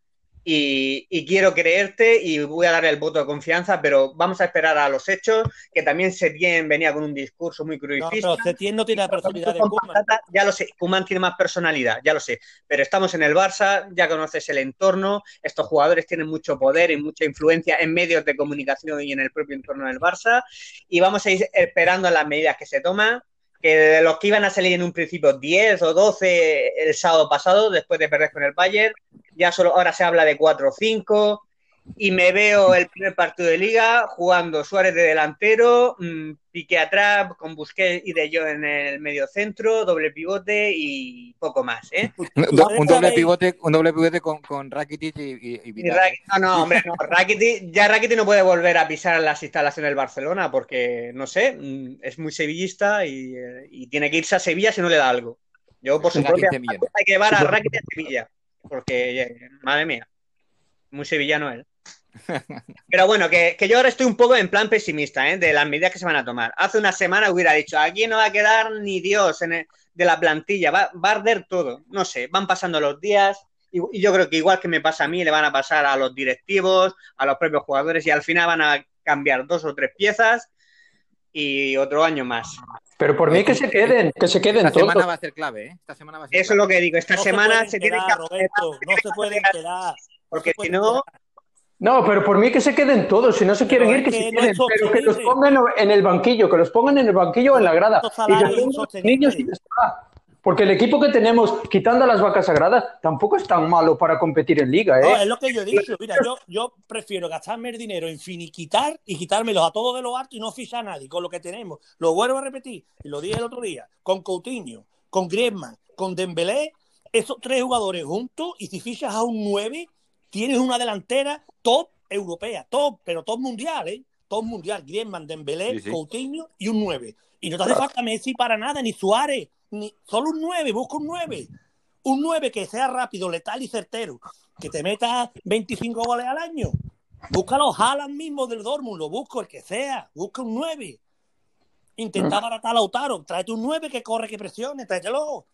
y, quiero creerte y voy a darle el voto de confianza, pero vamos a esperar a los hechos, que también Setién venía con un discurso muy cruifista. No, pero Setién no tiene la personalidad de Kuman. Ya lo sé, Kuman tiene más personalidad, ya lo sé, pero estamos en el Barça, ya conoces el entorno, estos jugadores tienen mucho poder y mucha influencia en medios de comunicación y en el propio entorno del Barça, y vamos a ir esperando las medidas que se toman, que de los que iban a salir en un principio 10 o 12 el sábado pasado, después de perder con el Bayern, ya solo ahora se habla de 4 o 5, y me veo el primer partido de liga jugando Suárez de delantero, mmm, Piqué atrás con Busquets y De Jong en el medio centro, doble pivote y poco más. ¿eh? un, doble pivote, un doble pivote con, con Rakitic y, y, No, no, hombre, no. Rakitic, ya Rakitic no puede volver a pisar las instalaciones del Barcelona porque, no sé, mm, es muy sevillista y, eh, y tiene que irse a Sevilla si no le da algo. Yo, por su propia hay que llevar a Rakitic a Sevilla porque, eh, madre mía, muy sevillano él. Pero bueno, que, yo ahora estoy un poco en plan pesimista ¿eh? de las medidas que se van a tomar. Hace una semana hubiera dicho, aquí no va a quedar ni Dios en de la plantilla, va, a arder todo. No sé, van pasando los días y, yo creo que igual que me pasa a mí, le van a pasar a los directivos, a los propios jugadores y al final van a cambiar dos o tres piezas y otro año más. Pero por mí que se queden, que se queden Esta semana va a ser clave, ¿eh? Esta semana va a ser Eso es lo que digo, esta semana se, tiene que... no se pueden quedar. Porque si no, no, pero por mí que se queden todos. Si no se quieren ir, que, se queden. pero que los pongan en el banquillo, que los pongan en el banquillo o en la grada. Y niños y Porque el equipo que tenemos, quitando las vacas sagradas, tampoco es tan malo para competir en liga. ¿eh? No, es lo que yo he dicho. Mira, yo, yo prefiero gastarme el dinero en finiquitar y quitármelos a todos de los altos y no fichar a nadie con lo que tenemos. Lo vuelvo a repetir, y lo dije el otro día, con Coutinho, con Griezmann, con Dembélé, esos tres jugadores juntos, y si fichas a un 9, tienes una delantera top europea, top, pero top mundial, ¿eh? Top mundial, Griezmann, Dembélé, Coutinho y un 9. Y no te hace falta Messi para nada, ni Suárez, ni solo un 9, busca un 9. Un 9 que sea rápido, letal y certero, que te meta 25 goles al año. Búscalo, Haaland mismo del Dortmund, lo busco, el que sea, busca un 9. Intenta mm. baratar a Lautaro, tráete un 9 que corre, que presione, tráetelo.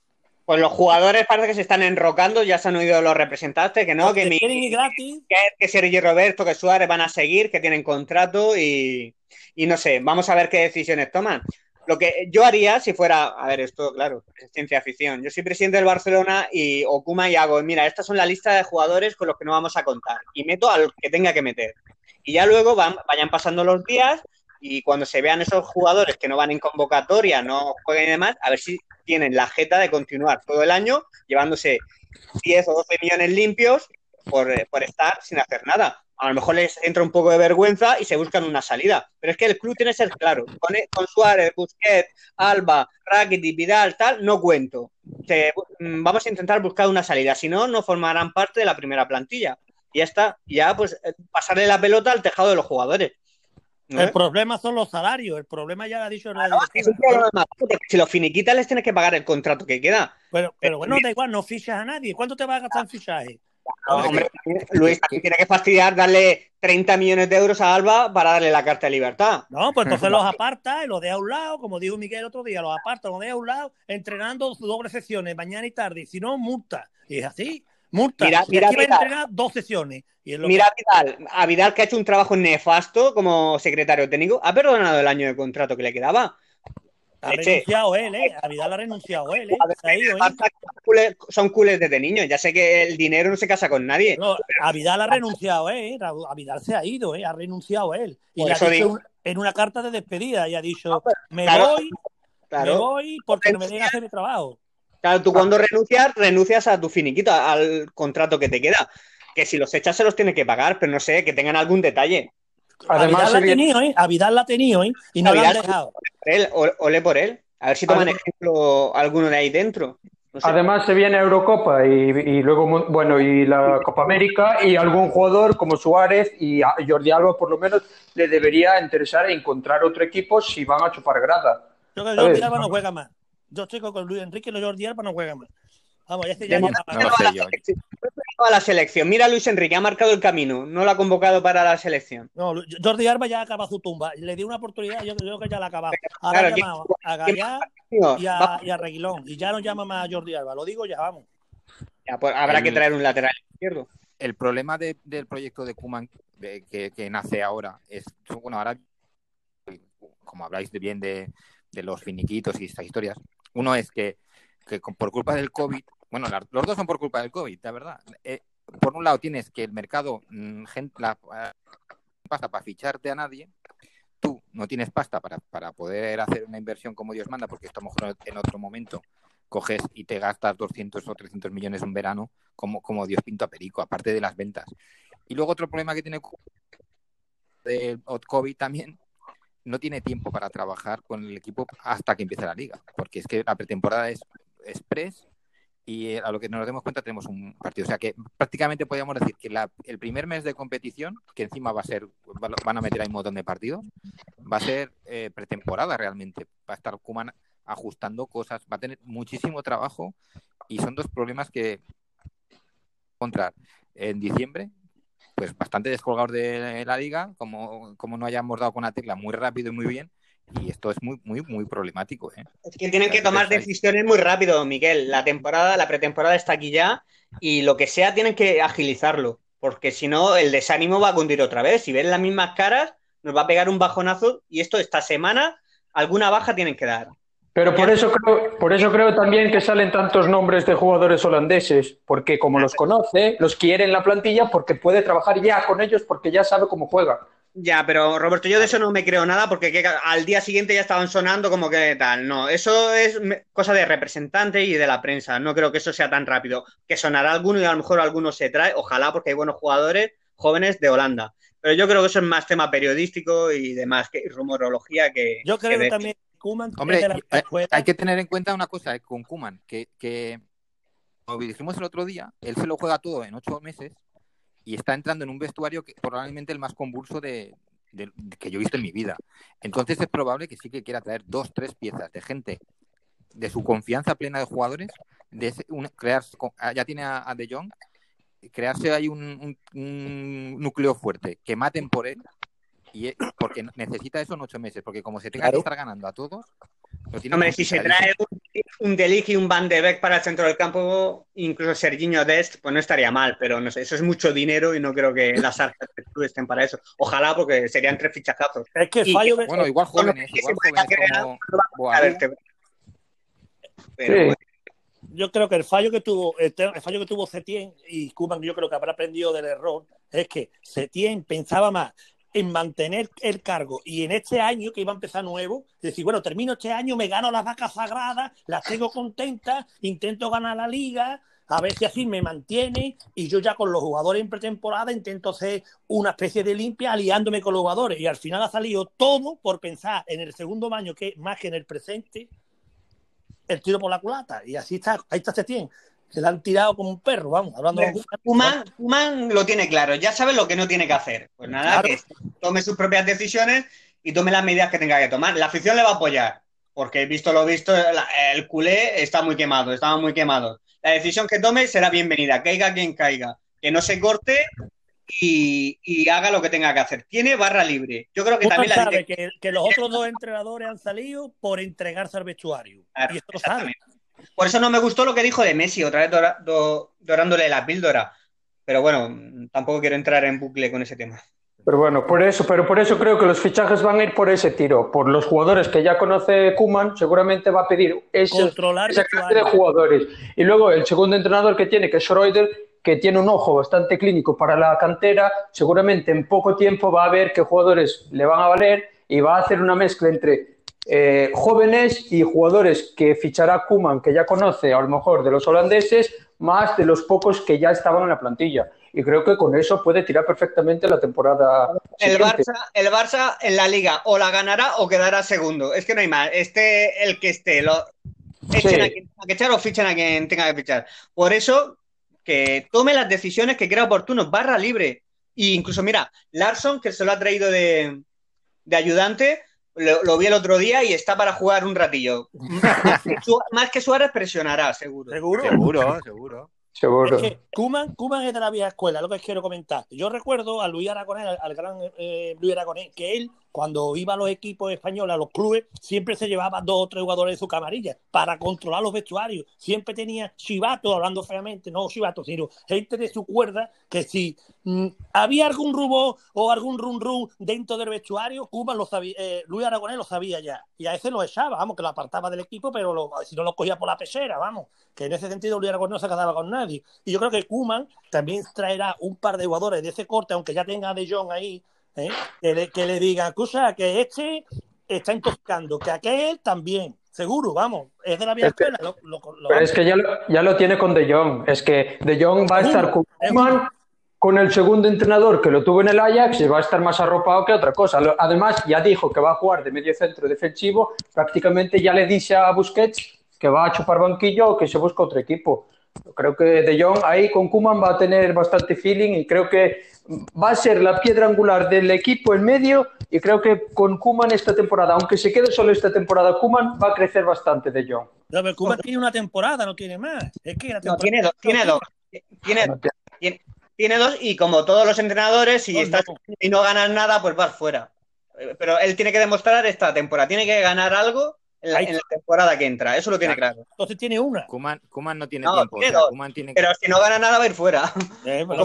Pues los jugadores parece que se están enrocando, ya se han oído los representantes, que no, que, mi, que, que Sergio Roberto, que Suárez van a seguir, que tienen contrato y, no sé, vamos a ver qué decisiones toman. Lo que yo haría si fuera, a ver, esto, claro, es ciencia ficción. Yo soy presidente del Barcelona y Okuma y hago, mira, estas son la lista de jugadores con los que no vamos a contar y meto al que tenga que meter. Y ya luego van, vayan pasando los días y cuando se vean esos jugadores que no van en convocatoria, no jueguen y demás, a ver si tienen la jeta de continuar todo el año llevándose 10 o 12 millones limpios por, por estar sin hacer nada. a lo mejor les entra un poco de vergüenza y se buscan una salida. Pero es que el club tiene que ser claro. Con, con Suárez, Busquets, Alba, Rakitic, Vidal, tal, no cuento. Mm, vamos a intentar buscar una salida. Si no, no formarán parte de la primera plantilla. Y ya está. Ya, pues, eh, pasarle la pelota al tejado de los jugadores. El problema son los salarios. El problema ya lo ha dicho Si los finiquitas les tienes que pagar el contrato que queda. Pero, pero bueno, da igual, no fichas a nadie. ¿Cuánto te va a gastar en fichaje? hombre, Luis tiene que fastidiar darle 30 millones de euros a Alba para darle la carta de libertad. No, pues entonces los aparta y los deja a un lado, como dijo Miguel el otro día, los aparta, los deja a un lado, entrenando dobles sesiones, mañana y tarde. Si no, multa. Y es así. Multa. Mira, mira va a entrenar dos sesiones. mira a Vidal, a Vidal que ha hecho un trabajo nefasto como secretario técnico, ha perdonado el año de contrato que le quedaba. Ha renunciado él, ¿eh? A Vidal ha renunciado él, ¿eh? ¿eh? Son culés desde niños. Ya sé que el dinero no se casa con nadie. No, a Vidal ha renunciado, ¿eh? A Vidal se ha ido, ¿eh? Ha renunciado él. Y ha dicho en una carta de despedida y ha dicho, me voy, me voy porque no me deja hacer mi trabajo. Claro, tú cuando renuncias, renuncias a tu finiquito, al contrato que te queda. Que si los echas se los tiene que pagar, pero no sé, que tengan algún detalle. Además, a Vidal la ha tenido, ¿eh? A Vidal la ha tenido, ¿eh? Y no la han dejado. Él, ole por él. A ver si toman ejemplo alguno de ahí dentro. Además se viene Eurocopa y, luego bueno y la Copa América y algún jugador como Suárez y Jordi Alba por lo menos le debería interesar encontrar otro equipo si van a chupar grada. Yo creo que Jordi Alba no juega más. Yo estoy con Luis Enrique y Jordi Alba no juega más. Vamos, ya este ya, a la selección. Mira, Luis Enrique ha marcado el camino, no lo ha convocado para la selección. No, Jordi Alba ya acaba su tumba. Le dio una oportunidad, yo creo que ya la ha acabado. Ahora ha llamado a Gallá y a, y a, Reguilón. Y ya no llama más a Jordi Alba. Lo digo ya, vamos. Ya, pues habrá que traer un lateral izquierdo. El problema del proyecto de Kuman que, que, nace ahora es, bueno, ahora, como habláis bien de, de los finiquitos y estas historias, uno es que, que por culpa del COVID bueno, los dos son por culpa del COVID, la verdad. Eh, por un lado tienes que el mercado, mm, gente, la, pasta para ficharte a nadie, tú no tienes pasta para, para, poder hacer una inversión como Dios manda, porque estamos en otro momento coges y te gastas 200 o 300 millones en verano, como, como Dios pinta perico, aparte de las ventas. Y luego otro problema que tiene el COVID también, no tiene tiempo para trabajar con el equipo hasta que empiece la liga, porque es que la pretemporada es express y eh, a lo que nos demos cuenta tenemos un partido. O sea que prácticamente podríamos decir que el primer mes de competición, que encima va a ser, van a meter ahí un montón de partidos, va a ser eh, pretemporada realmente. Va a estar Kuman ajustando cosas, va a tener muchísimo trabajo y son dos problemas que encontrar en diciembre, pues bastante descolgados de la liga, como, como no hayamos dado con la tecla muy rápido y muy bien, y esto es muy, muy, muy problemático. ¿eh? Es que tienen que tomar decisiones muy rápido, Miguel. La temporada, la pretemporada está aquí ya y lo que sea tienen que agilizarlo, porque si no el desánimo va a cundir otra vez. Si ven las mismas caras, nos va a pegar un bajonazo y esto esta semana alguna baja tienen que dar. Pero por eso creo, por eso creo también que salen tantos nombres de jugadores holandeses, porque como los conoce, los quiere en la plantilla porque puede trabajar ya con ellos porque ya sabe cómo juegan. Ya, pero Roberto, yo de eso no me creo nada porque al día siguiente ya estaban sonando como que tal. No, eso es cosa de representante y de la prensa. No creo que eso sea tan rápido. Que sonará alguno y a lo mejor alguno se trae. Ojalá porque hay buenos jugadores jóvenes de Holanda. Pero yo creo que eso es más tema periodístico y demás, que rumorología que. Yo creo que, también Kuman. Hombre, hay, que tener en cuenta una cosa eh, con Kuman, que, que como dijimos el otro día, él se lo juega todo en ocho meses y está entrando en un vestuario que probablemente el más convulso de, que yo he visto en mi vida. Entonces es probable que sí que quiera traer dos, tres piezas de gente de su confianza plena de jugadores, de crearse, ah, ya tiene a, De Jong, crearse ahí un, núcleo fuerte, que maten por él, y porque necesita eso en ocho meses, porque como se tenga que estar ganando a todos, Hombre, si se trae un, un y un Van de Beek para el centro del campo, incluso Serginho Dest, pues no estaría mal, pero no sé, eso es mucho dinero y no creo que las arcas estén para eso. Ojalá, porque serían tres fichajazos. Es que fallo Bueno, igual jóvenes, igual jóvenes Yo creo que el fallo que tuvo el, fallo que tuvo Setien y Kuman yo creo que habrá aprendido del error es que Setien pensaba más en mantener el cargo y en este año que iba a empezar nuevo, decir, bueno, termino este año, me gano las vacas sagradas, las tengo contentas, intento ganar la liga, a ver si así me mantiene y yo ya con los jugadores en pretemporada intento hacer una especie de limpia aliándome con los jugadores y al final ha salido todo por pensar en el segundo año que más que en el presente el tiro por la culata y así está, ahí está Setién. Se le han tirado como un perro, vamos, hablando de... Kuman, lo tiene claro, ya sabe lo que no tiene que hacer. Pues nada, que tome sus propias decisiones y tome las medidas que tenga que tomar. La afición le va a apoyar, porque visto lo visto, el culé está muy quemado, estaba muy quemado. La decisión que tome será bienvenida, caiga quien caiga, que no se corte y, haga lo que tenga que hacer. Tiene barra libre. Yo creo que también sabe que, los otros dos entrenadores han salido por entregarse al vestuario. y esto lo sabe. Por eso no me gustó lo que dijo de Messi, otra vez dorándole la píldora. Pero bueno, tampoco quiero entrar en bucle con ese tema. Pero bueno, por eso, pero por eso creo que los fichajes van a ir por ese tiro, por los jugadores que ya conoce Kuman, seguramente va a pedir ese, Controlar esa de jugadores. Y luego el segundo entrenador que tiene, que es Schroeder, que tiene un ojo bastante clínico para la cantera, seguramente en poco tiempo va a ver qué jugadores le van a valer y va a hacer una mezcla entre eh, jóvenes y jugadores que fichará Kuman, que ya conoce a lo mejor de los holandeses, más de los pocos que ya estaban en la plantilla. Y creo que con eso puede tirar perfectamente la temporada. El Barça, el Barça en la liga o la ganará o quedará segundo. Es que no hay más. Este, el que esté, lo echen a quien tenga que echar o fichen a quien tenga que fichar. Por eso, que tome las decisiones que crea oportunos, barra libre. E incluso, mira, Larson, que se lo ha traído de, de ayudante, lo, vi el otro día y está para jugar un ratillo. Más que Suárez presionará, seguro. Seguro, seguro, seguro. Seguro. Es que Kuman, es de la vieja escuela, lo que quiero comentar. Yo recuerdo a Luis Aragonés, al, gran eh, Luis Aragonés, que él, cuando iba a los equipos españoles, a los clubes, siempre se llevaba dos o tres jugadores de su camarilla para controlar los vestuarios. Siempre tenía chivato, hablando feamente, no chivato, sino gente de su cuerda, que si mm, había algún rubo o algún run run dentro del vestuario, Kuman lo sabía, eh, Luis Aragonés lo sabía ya. Y a ese lo echaba, vamos, que lo apartaba del equipo, pero si no lo cogía por la pechera, vamos. Que en ese sentido Luis Aragonés no se quedaba con nadie. Y yo creo que Kuman también traerá un par de jugadores de ese corte, aunque ya tenga a De Jong ahí, ¿eh? que, le, que le diga, cosa que este está intoxicando, que aquel también. Seguro, vamos, es de la vieja escuela. pero es que ya lo, ya lo tiene con De Jong. Es que De Jong va a estar con con el segundo entrenador que lo tuvo en el Ajax y va a estar más arropado que otra cosa. Además, ya dijo que va a jugar de medio centro defensivo. Prácticamente ya le dice a Busquets que va a chupar banquillo o que se busca otro equipo. Creo que De Jong ahí con Kuman va a tener bastante feeling y creo que va a ser la piedra angular del equipo en medio y creo que con Kuman esta temporada, aunque se quede solo esta temporada, Kuman va a crecer bastante De Jong. No, Kuman tiene una temporada, no tiene más. no, tiene dos, tiene dos. Tiene, dos y como todos los entrenadores, si estás y no ganas nada, pues vas fuera. Pero él tiene que demostrar esta temporada, tiene que ganar algo en la, temporada que entra. Eso lo tiene claro. Entonces tiene una. Kuman, no tiene tiempo. Pero si no gana nada, va a ir fuera. Eh, pues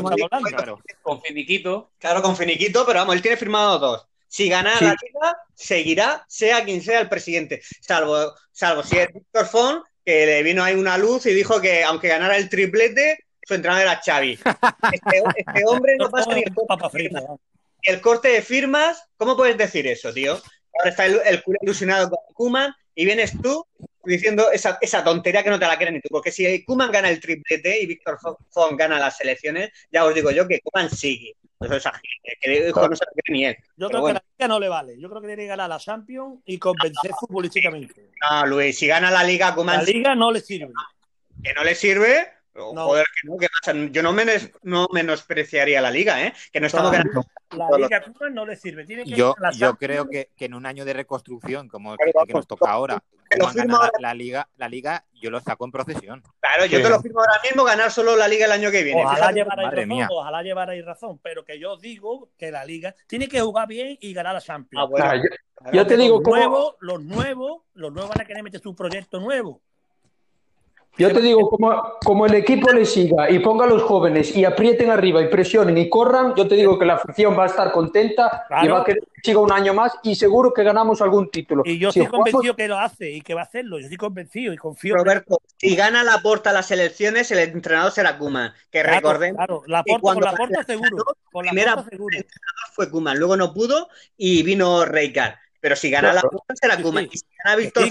claro. Con finiquito. Claro, con finiquito, pero vamos, él tiene firmado dos. Si gana la liga, seguirá, sea quien sea el presidente. Salvo, salvo si es Víctor Font, que le vino ahí una luz y dijo que aunque ganara el triplete, su entrenador era Xavi. Este, este hombre no pasa ni el corte, el corte de firmas. ¿Cómo puedes decir eso, tío? Ahora está el, el ilusionado con Kuman y vienes tú diciendo esa, esa, tontería que no te la crees ni tú. Porque si Kuman gana el triplete y Víctor Font gana las elecciones, ya os digo yo que Kuman sigue. Eso es que no se lo cree ni él. Yo creo que la liga no le vale. Yo creo que tiene que ganar la Champions y convencer futbolísticamente. No, Luis, si gana la liga, Kuman. La liga no le sirve. Que no le sirve, Joder, que no, que yo no, menos, no menospreciaría la liga, ¿eh? Que no estamos ganando. La liga no le sirve. Tiene que yo, yo creo que, que, en un año de reconstrucción, como el que, nos toca ahora, la, liga, la liga, yo lo saco en procesión. Claro, yo te lo firmo ahora mismo, ganar solo la liga el año que viene. Ojalá llevarais razón, ojalá llevarais razón, pero que yo digo que la liga tiene que jugar bien y ganar la Champions. Ah, bueno. yo, te digo, los nuevos, los nuevos, los nuevos van a querer meter su proyecto nuevo. Yo te digo, como, como, el equipo le siga y ponga a los jóvenes y aprieten arriba y presionen y corran, yo te digo que la afición va a estar contenta y va a querer que siga un año más y seguro que ganamos algún título. Y yo estoy convencido que lo hace y que va a hacerlo. Yo estoy convencido y confío. Roberto, si gana la porta las elecciones, el entrenador será Kuman. Que recordemos. Claro, la porta, con la porta seguro. Con la primera porta seguro. fue Kuman, luego no pudo y vino Reykar. Pero si gana la Kuman será Kuman. Y si gana Víctor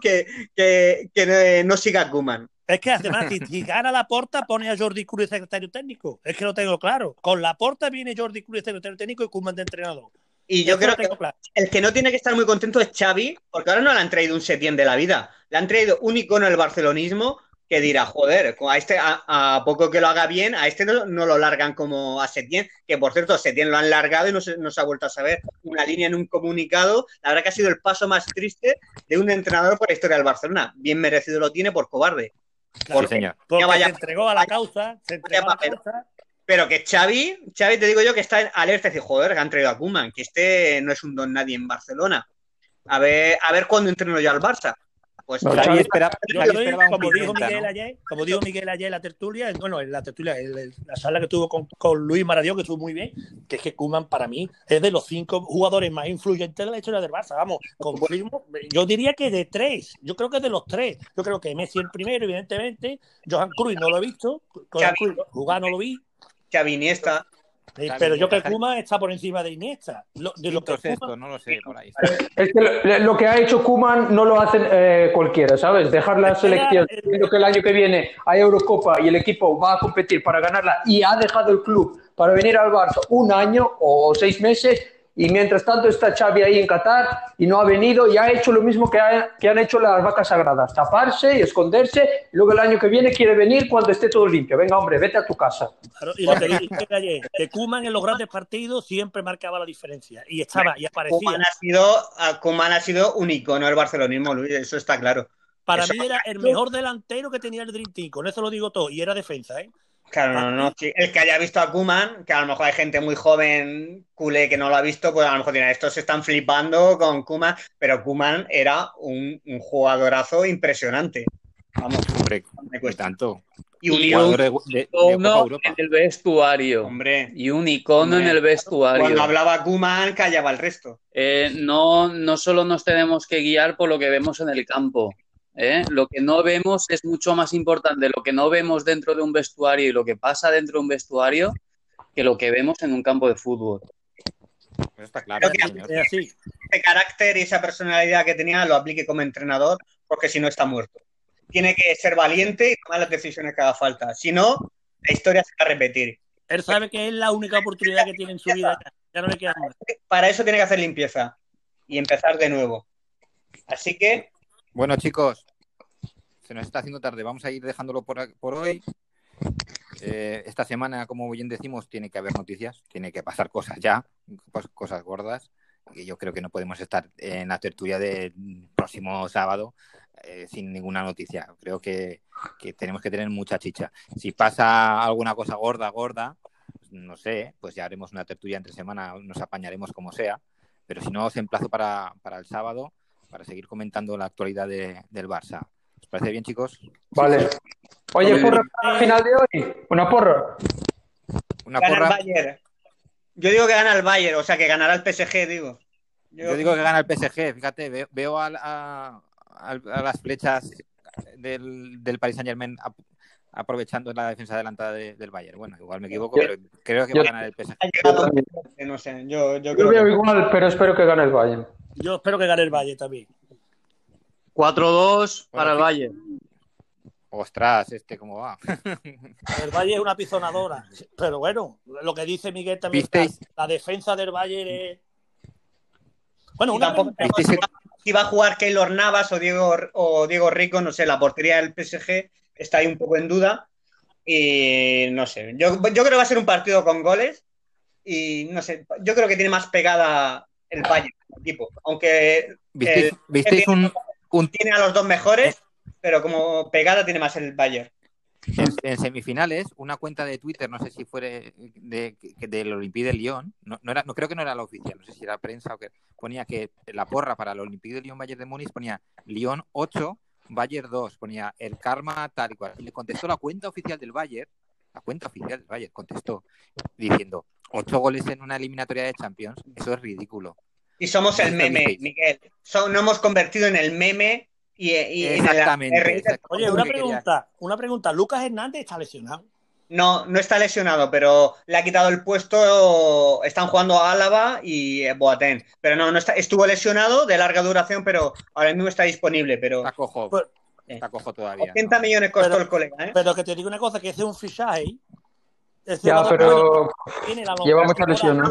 que, que, que, no siga Kuman. Es que además, si, gana la porta, pone a Jordi Cruz secretario técnico. Es que lo tengo claro. Con la porta viene Jordi Cruz secretario técnico y Kuman de entrenador. Y yo creo que el que no tiene que estar muy contento es Xavi, porque ahora no le han traído un Setién de la vida. Le han traído un icono del barcelonismo que dirá, joder, a este, a, poco que lo haga bien, a este no, lo largan como a Setién, que por cierto, Setién lo han largado y no se, ha vuelto a saber una línea en un comunicado. La verdad que ha sido el paso más triste de un entrenador por la historia del Barcelona. Bien merecido lo tiene por cobarde. Claro, señor. Porque se entregó a la causa, se entregó a la causa. Pero que Xavi, Xavi te digo yo que está en alerta y dice, joder, que han traído a Kuman, que este no es un don nadie en Barcelona. A ver, a ver cuándo entreno yo al Barça. Pues como, dijo Miguel ayer, como dijo Miguel ayer en la tertulia, bueno, en la tertulia, en la sala que tuvo con, Luis Maradó, que estuvo muy bien, que es que Kuman para mí es de los cinco jugadores más influyentes de la historia del Barça. Vamos, yo diría que de tres, yo creo que de los tres. Yo creo que Messi el primero, evidentemente, Johan Cruyff no lo he visto, jugar no lo vi. Xavi Iniesta pero yo creo que Kuma está por encima de Iniesta. Lo, de lo que no lo sé, por ahí. Es que lo, que ha hecho Kuman no lo hace eh, cualquiera, ¿sabes? Dejar la selección, viendo que el año que viene hay Eurocopa y el equipo va a competir para ganarla y ha dejado el club para venir al Barça un año o seis meses, y mientras tanto está Xavi ahí en Qatar y no ha venido y ha hecho lo mismo que, que, han hecho las vacas sagradas, taparse y esconderse y luego el año que viene quiere venir cuando esté todo limpio. Venga, hombre, vete a tu casa. y lo que dije ayer, que Kuman en los grandes partidos siempre marcaba la diferencia y estaba y aparecía. Kuman ha sido, Koeman ha sido un icono del barcelonismo, Luis, eso está claro. Para mí era el mejor delantero que tenía el Dream Team, con eso lo digo todo, y era defensa, ¿eh? Claro, no, no. El que haya visto a Kuman, que a lo mejor hay gente muy joven, culé, que no lo ha visto, pues a lo mejor dirán, estos se están flipando con Kuman, pero Kuman era un, jugadorazo impresionante. Vamos, hombre, me cuesta tanto. Y un icono en el vestuario. Hombre. Y un icono en el vestuario. Cuando hablaba Kuman, callaba el resto. Eh, no, no solo nos tenemos que guiar por lo que vemos en el campo. ¿Eh? Lo que no vemos es mucho más importante lo que no vemos dentro de un vestuario y lo que pasa dentro de un vestuario que lo que vemos en un campo de fútbol. está claro. Ese carácter y esa personalidad que tenía lo aplique como entrenador, porque si no está muerto. Tiene que ser valiente y tomar las decisiones que haga falta. Si no, la historia se va a repetir. Él sabe que es la única oportunidad que tiene en su vida. Ya no le queda Para eso tiene que hacer limpieza y empezar de nuevo. Así que bueno, chicos, se nos está haciendo tarde. Vamos a ir dejándolo por, hoy. Eh, esta semana, como bien decimos, tiene que haber noticias, tiene que pasar cosas ya, cosas gordas. Y yo creo que no podemos estar en la tertulia del próximo sábado eh, sin ninguna noticia. Creo que, tenemos que tener mucha chicha. Si pasa alguna cosa gorda, gorda, no sé, pues ya haremos una tertulia entre semana, nos apañaremos como sea. Pero si no, os emplazo para, para el sábado para seguir comentando la actualidad del Barça. ¿Os parece bien, chicos? Vale. Oye, porra para final de hoy. Una porra. Una porra. Bayern. Yo digo que gana el Bayern, o sea, que ganará el PSG, digo. Yo, digo que gana el PSG, fíjate, veo, a, las flechas del, del Paris Saint Germain aprovechando la defensa adelantada del Bayern. Bueno, igual me equivoco, pero creo que va a ganar el PSG. No sé, yo, yo creo veo igual, pero espero que gane el Bayern. Yo espero que gane el Valle también. 4-2 para el Valle. Ostras, este cómo va. El Valle es una pizonadora. Pero bueno, lo que dice Miguel también, la defensa del Valle es. Bueno, una si va a jugar Keylor Navas o Diego, o Diego Rico, no sé, la portería del PSG está ahí un poco en duda. Y no sé, yo, yo creo que va a ser un partido con goles. Y no sé, yo creo que tiene más pegada el Valle equipo. Aunque ¿Visteis, un, tiene a los dos mejores, pero como pegada tiene más el Bayern. En, semifinales, una cuenta de Twitter, no sé si fue de, del Olympique de Lyon, no, era, no creo que no era la oficial, no sé si era prensa o qué, ponía que la porra para el Olympique de Lyon Bayern de Múnich ponía Lyon 8, Bayern 2, ponía el karma tal y cual. Y le contestó la cuenta oficial del Bayern, la cuenta oficial del Bayern contestó diciendo, ocho goles en una eliminatoria de Champions, eso es ridículo. Y somos el meme, Miguel. no hemos convertido en el meme y, Exactamente, Oye, una pregunta, una pregunta. ¿Lucas Hernández está lesionado? No, no está lesionado, pero le ha quitado el puesto. Están jugando a Álava y Boateng. Pero no, no está, estuvo lesionado de larga duración, pero ahora mismo está disponible. Pero cojo. Pues, Está cojo todavía. 80 millones costó el colega, ¿eh? Pero que te digo una cosa, que ese es un fichaje ya, pero lleva mucha lesión, ¿no?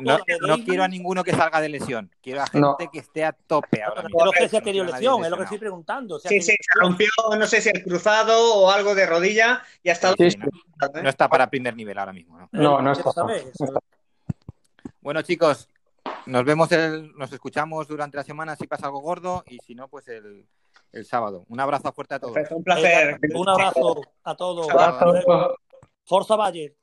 No, quiero a ninguno que salga de lesión. Quiero a gente que esté a tope ahora mismo. Pero que se ha tenido lesión, es lo que estoy preguntando. sí, sí, se rompió, no sé si el cruzado o algo de rodilla y hasta... Sí, no, está para primer nivel ahora mismo. No, no, no está. Bueno, chicos, nos vemos, el, nos escuchamos durante la semana si pasa algo gordo y si no, pues el, el sábado. Un abrazo fuerte a todos. un placer. Un abrazo a todos. Forza Valle.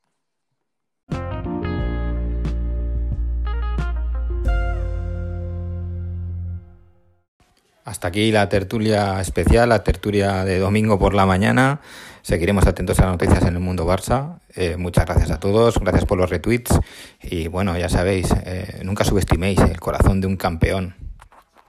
Hasta aquí la tertulia especial, la tertulia de domingo por la mañana. Seguiremos atentos a las noticias en el mundo Barça. Eh, muchas gracias a todos, gracias por los retweets y bueno, ya sabéis, eh, nunca subestiméis el corazón de un campeón.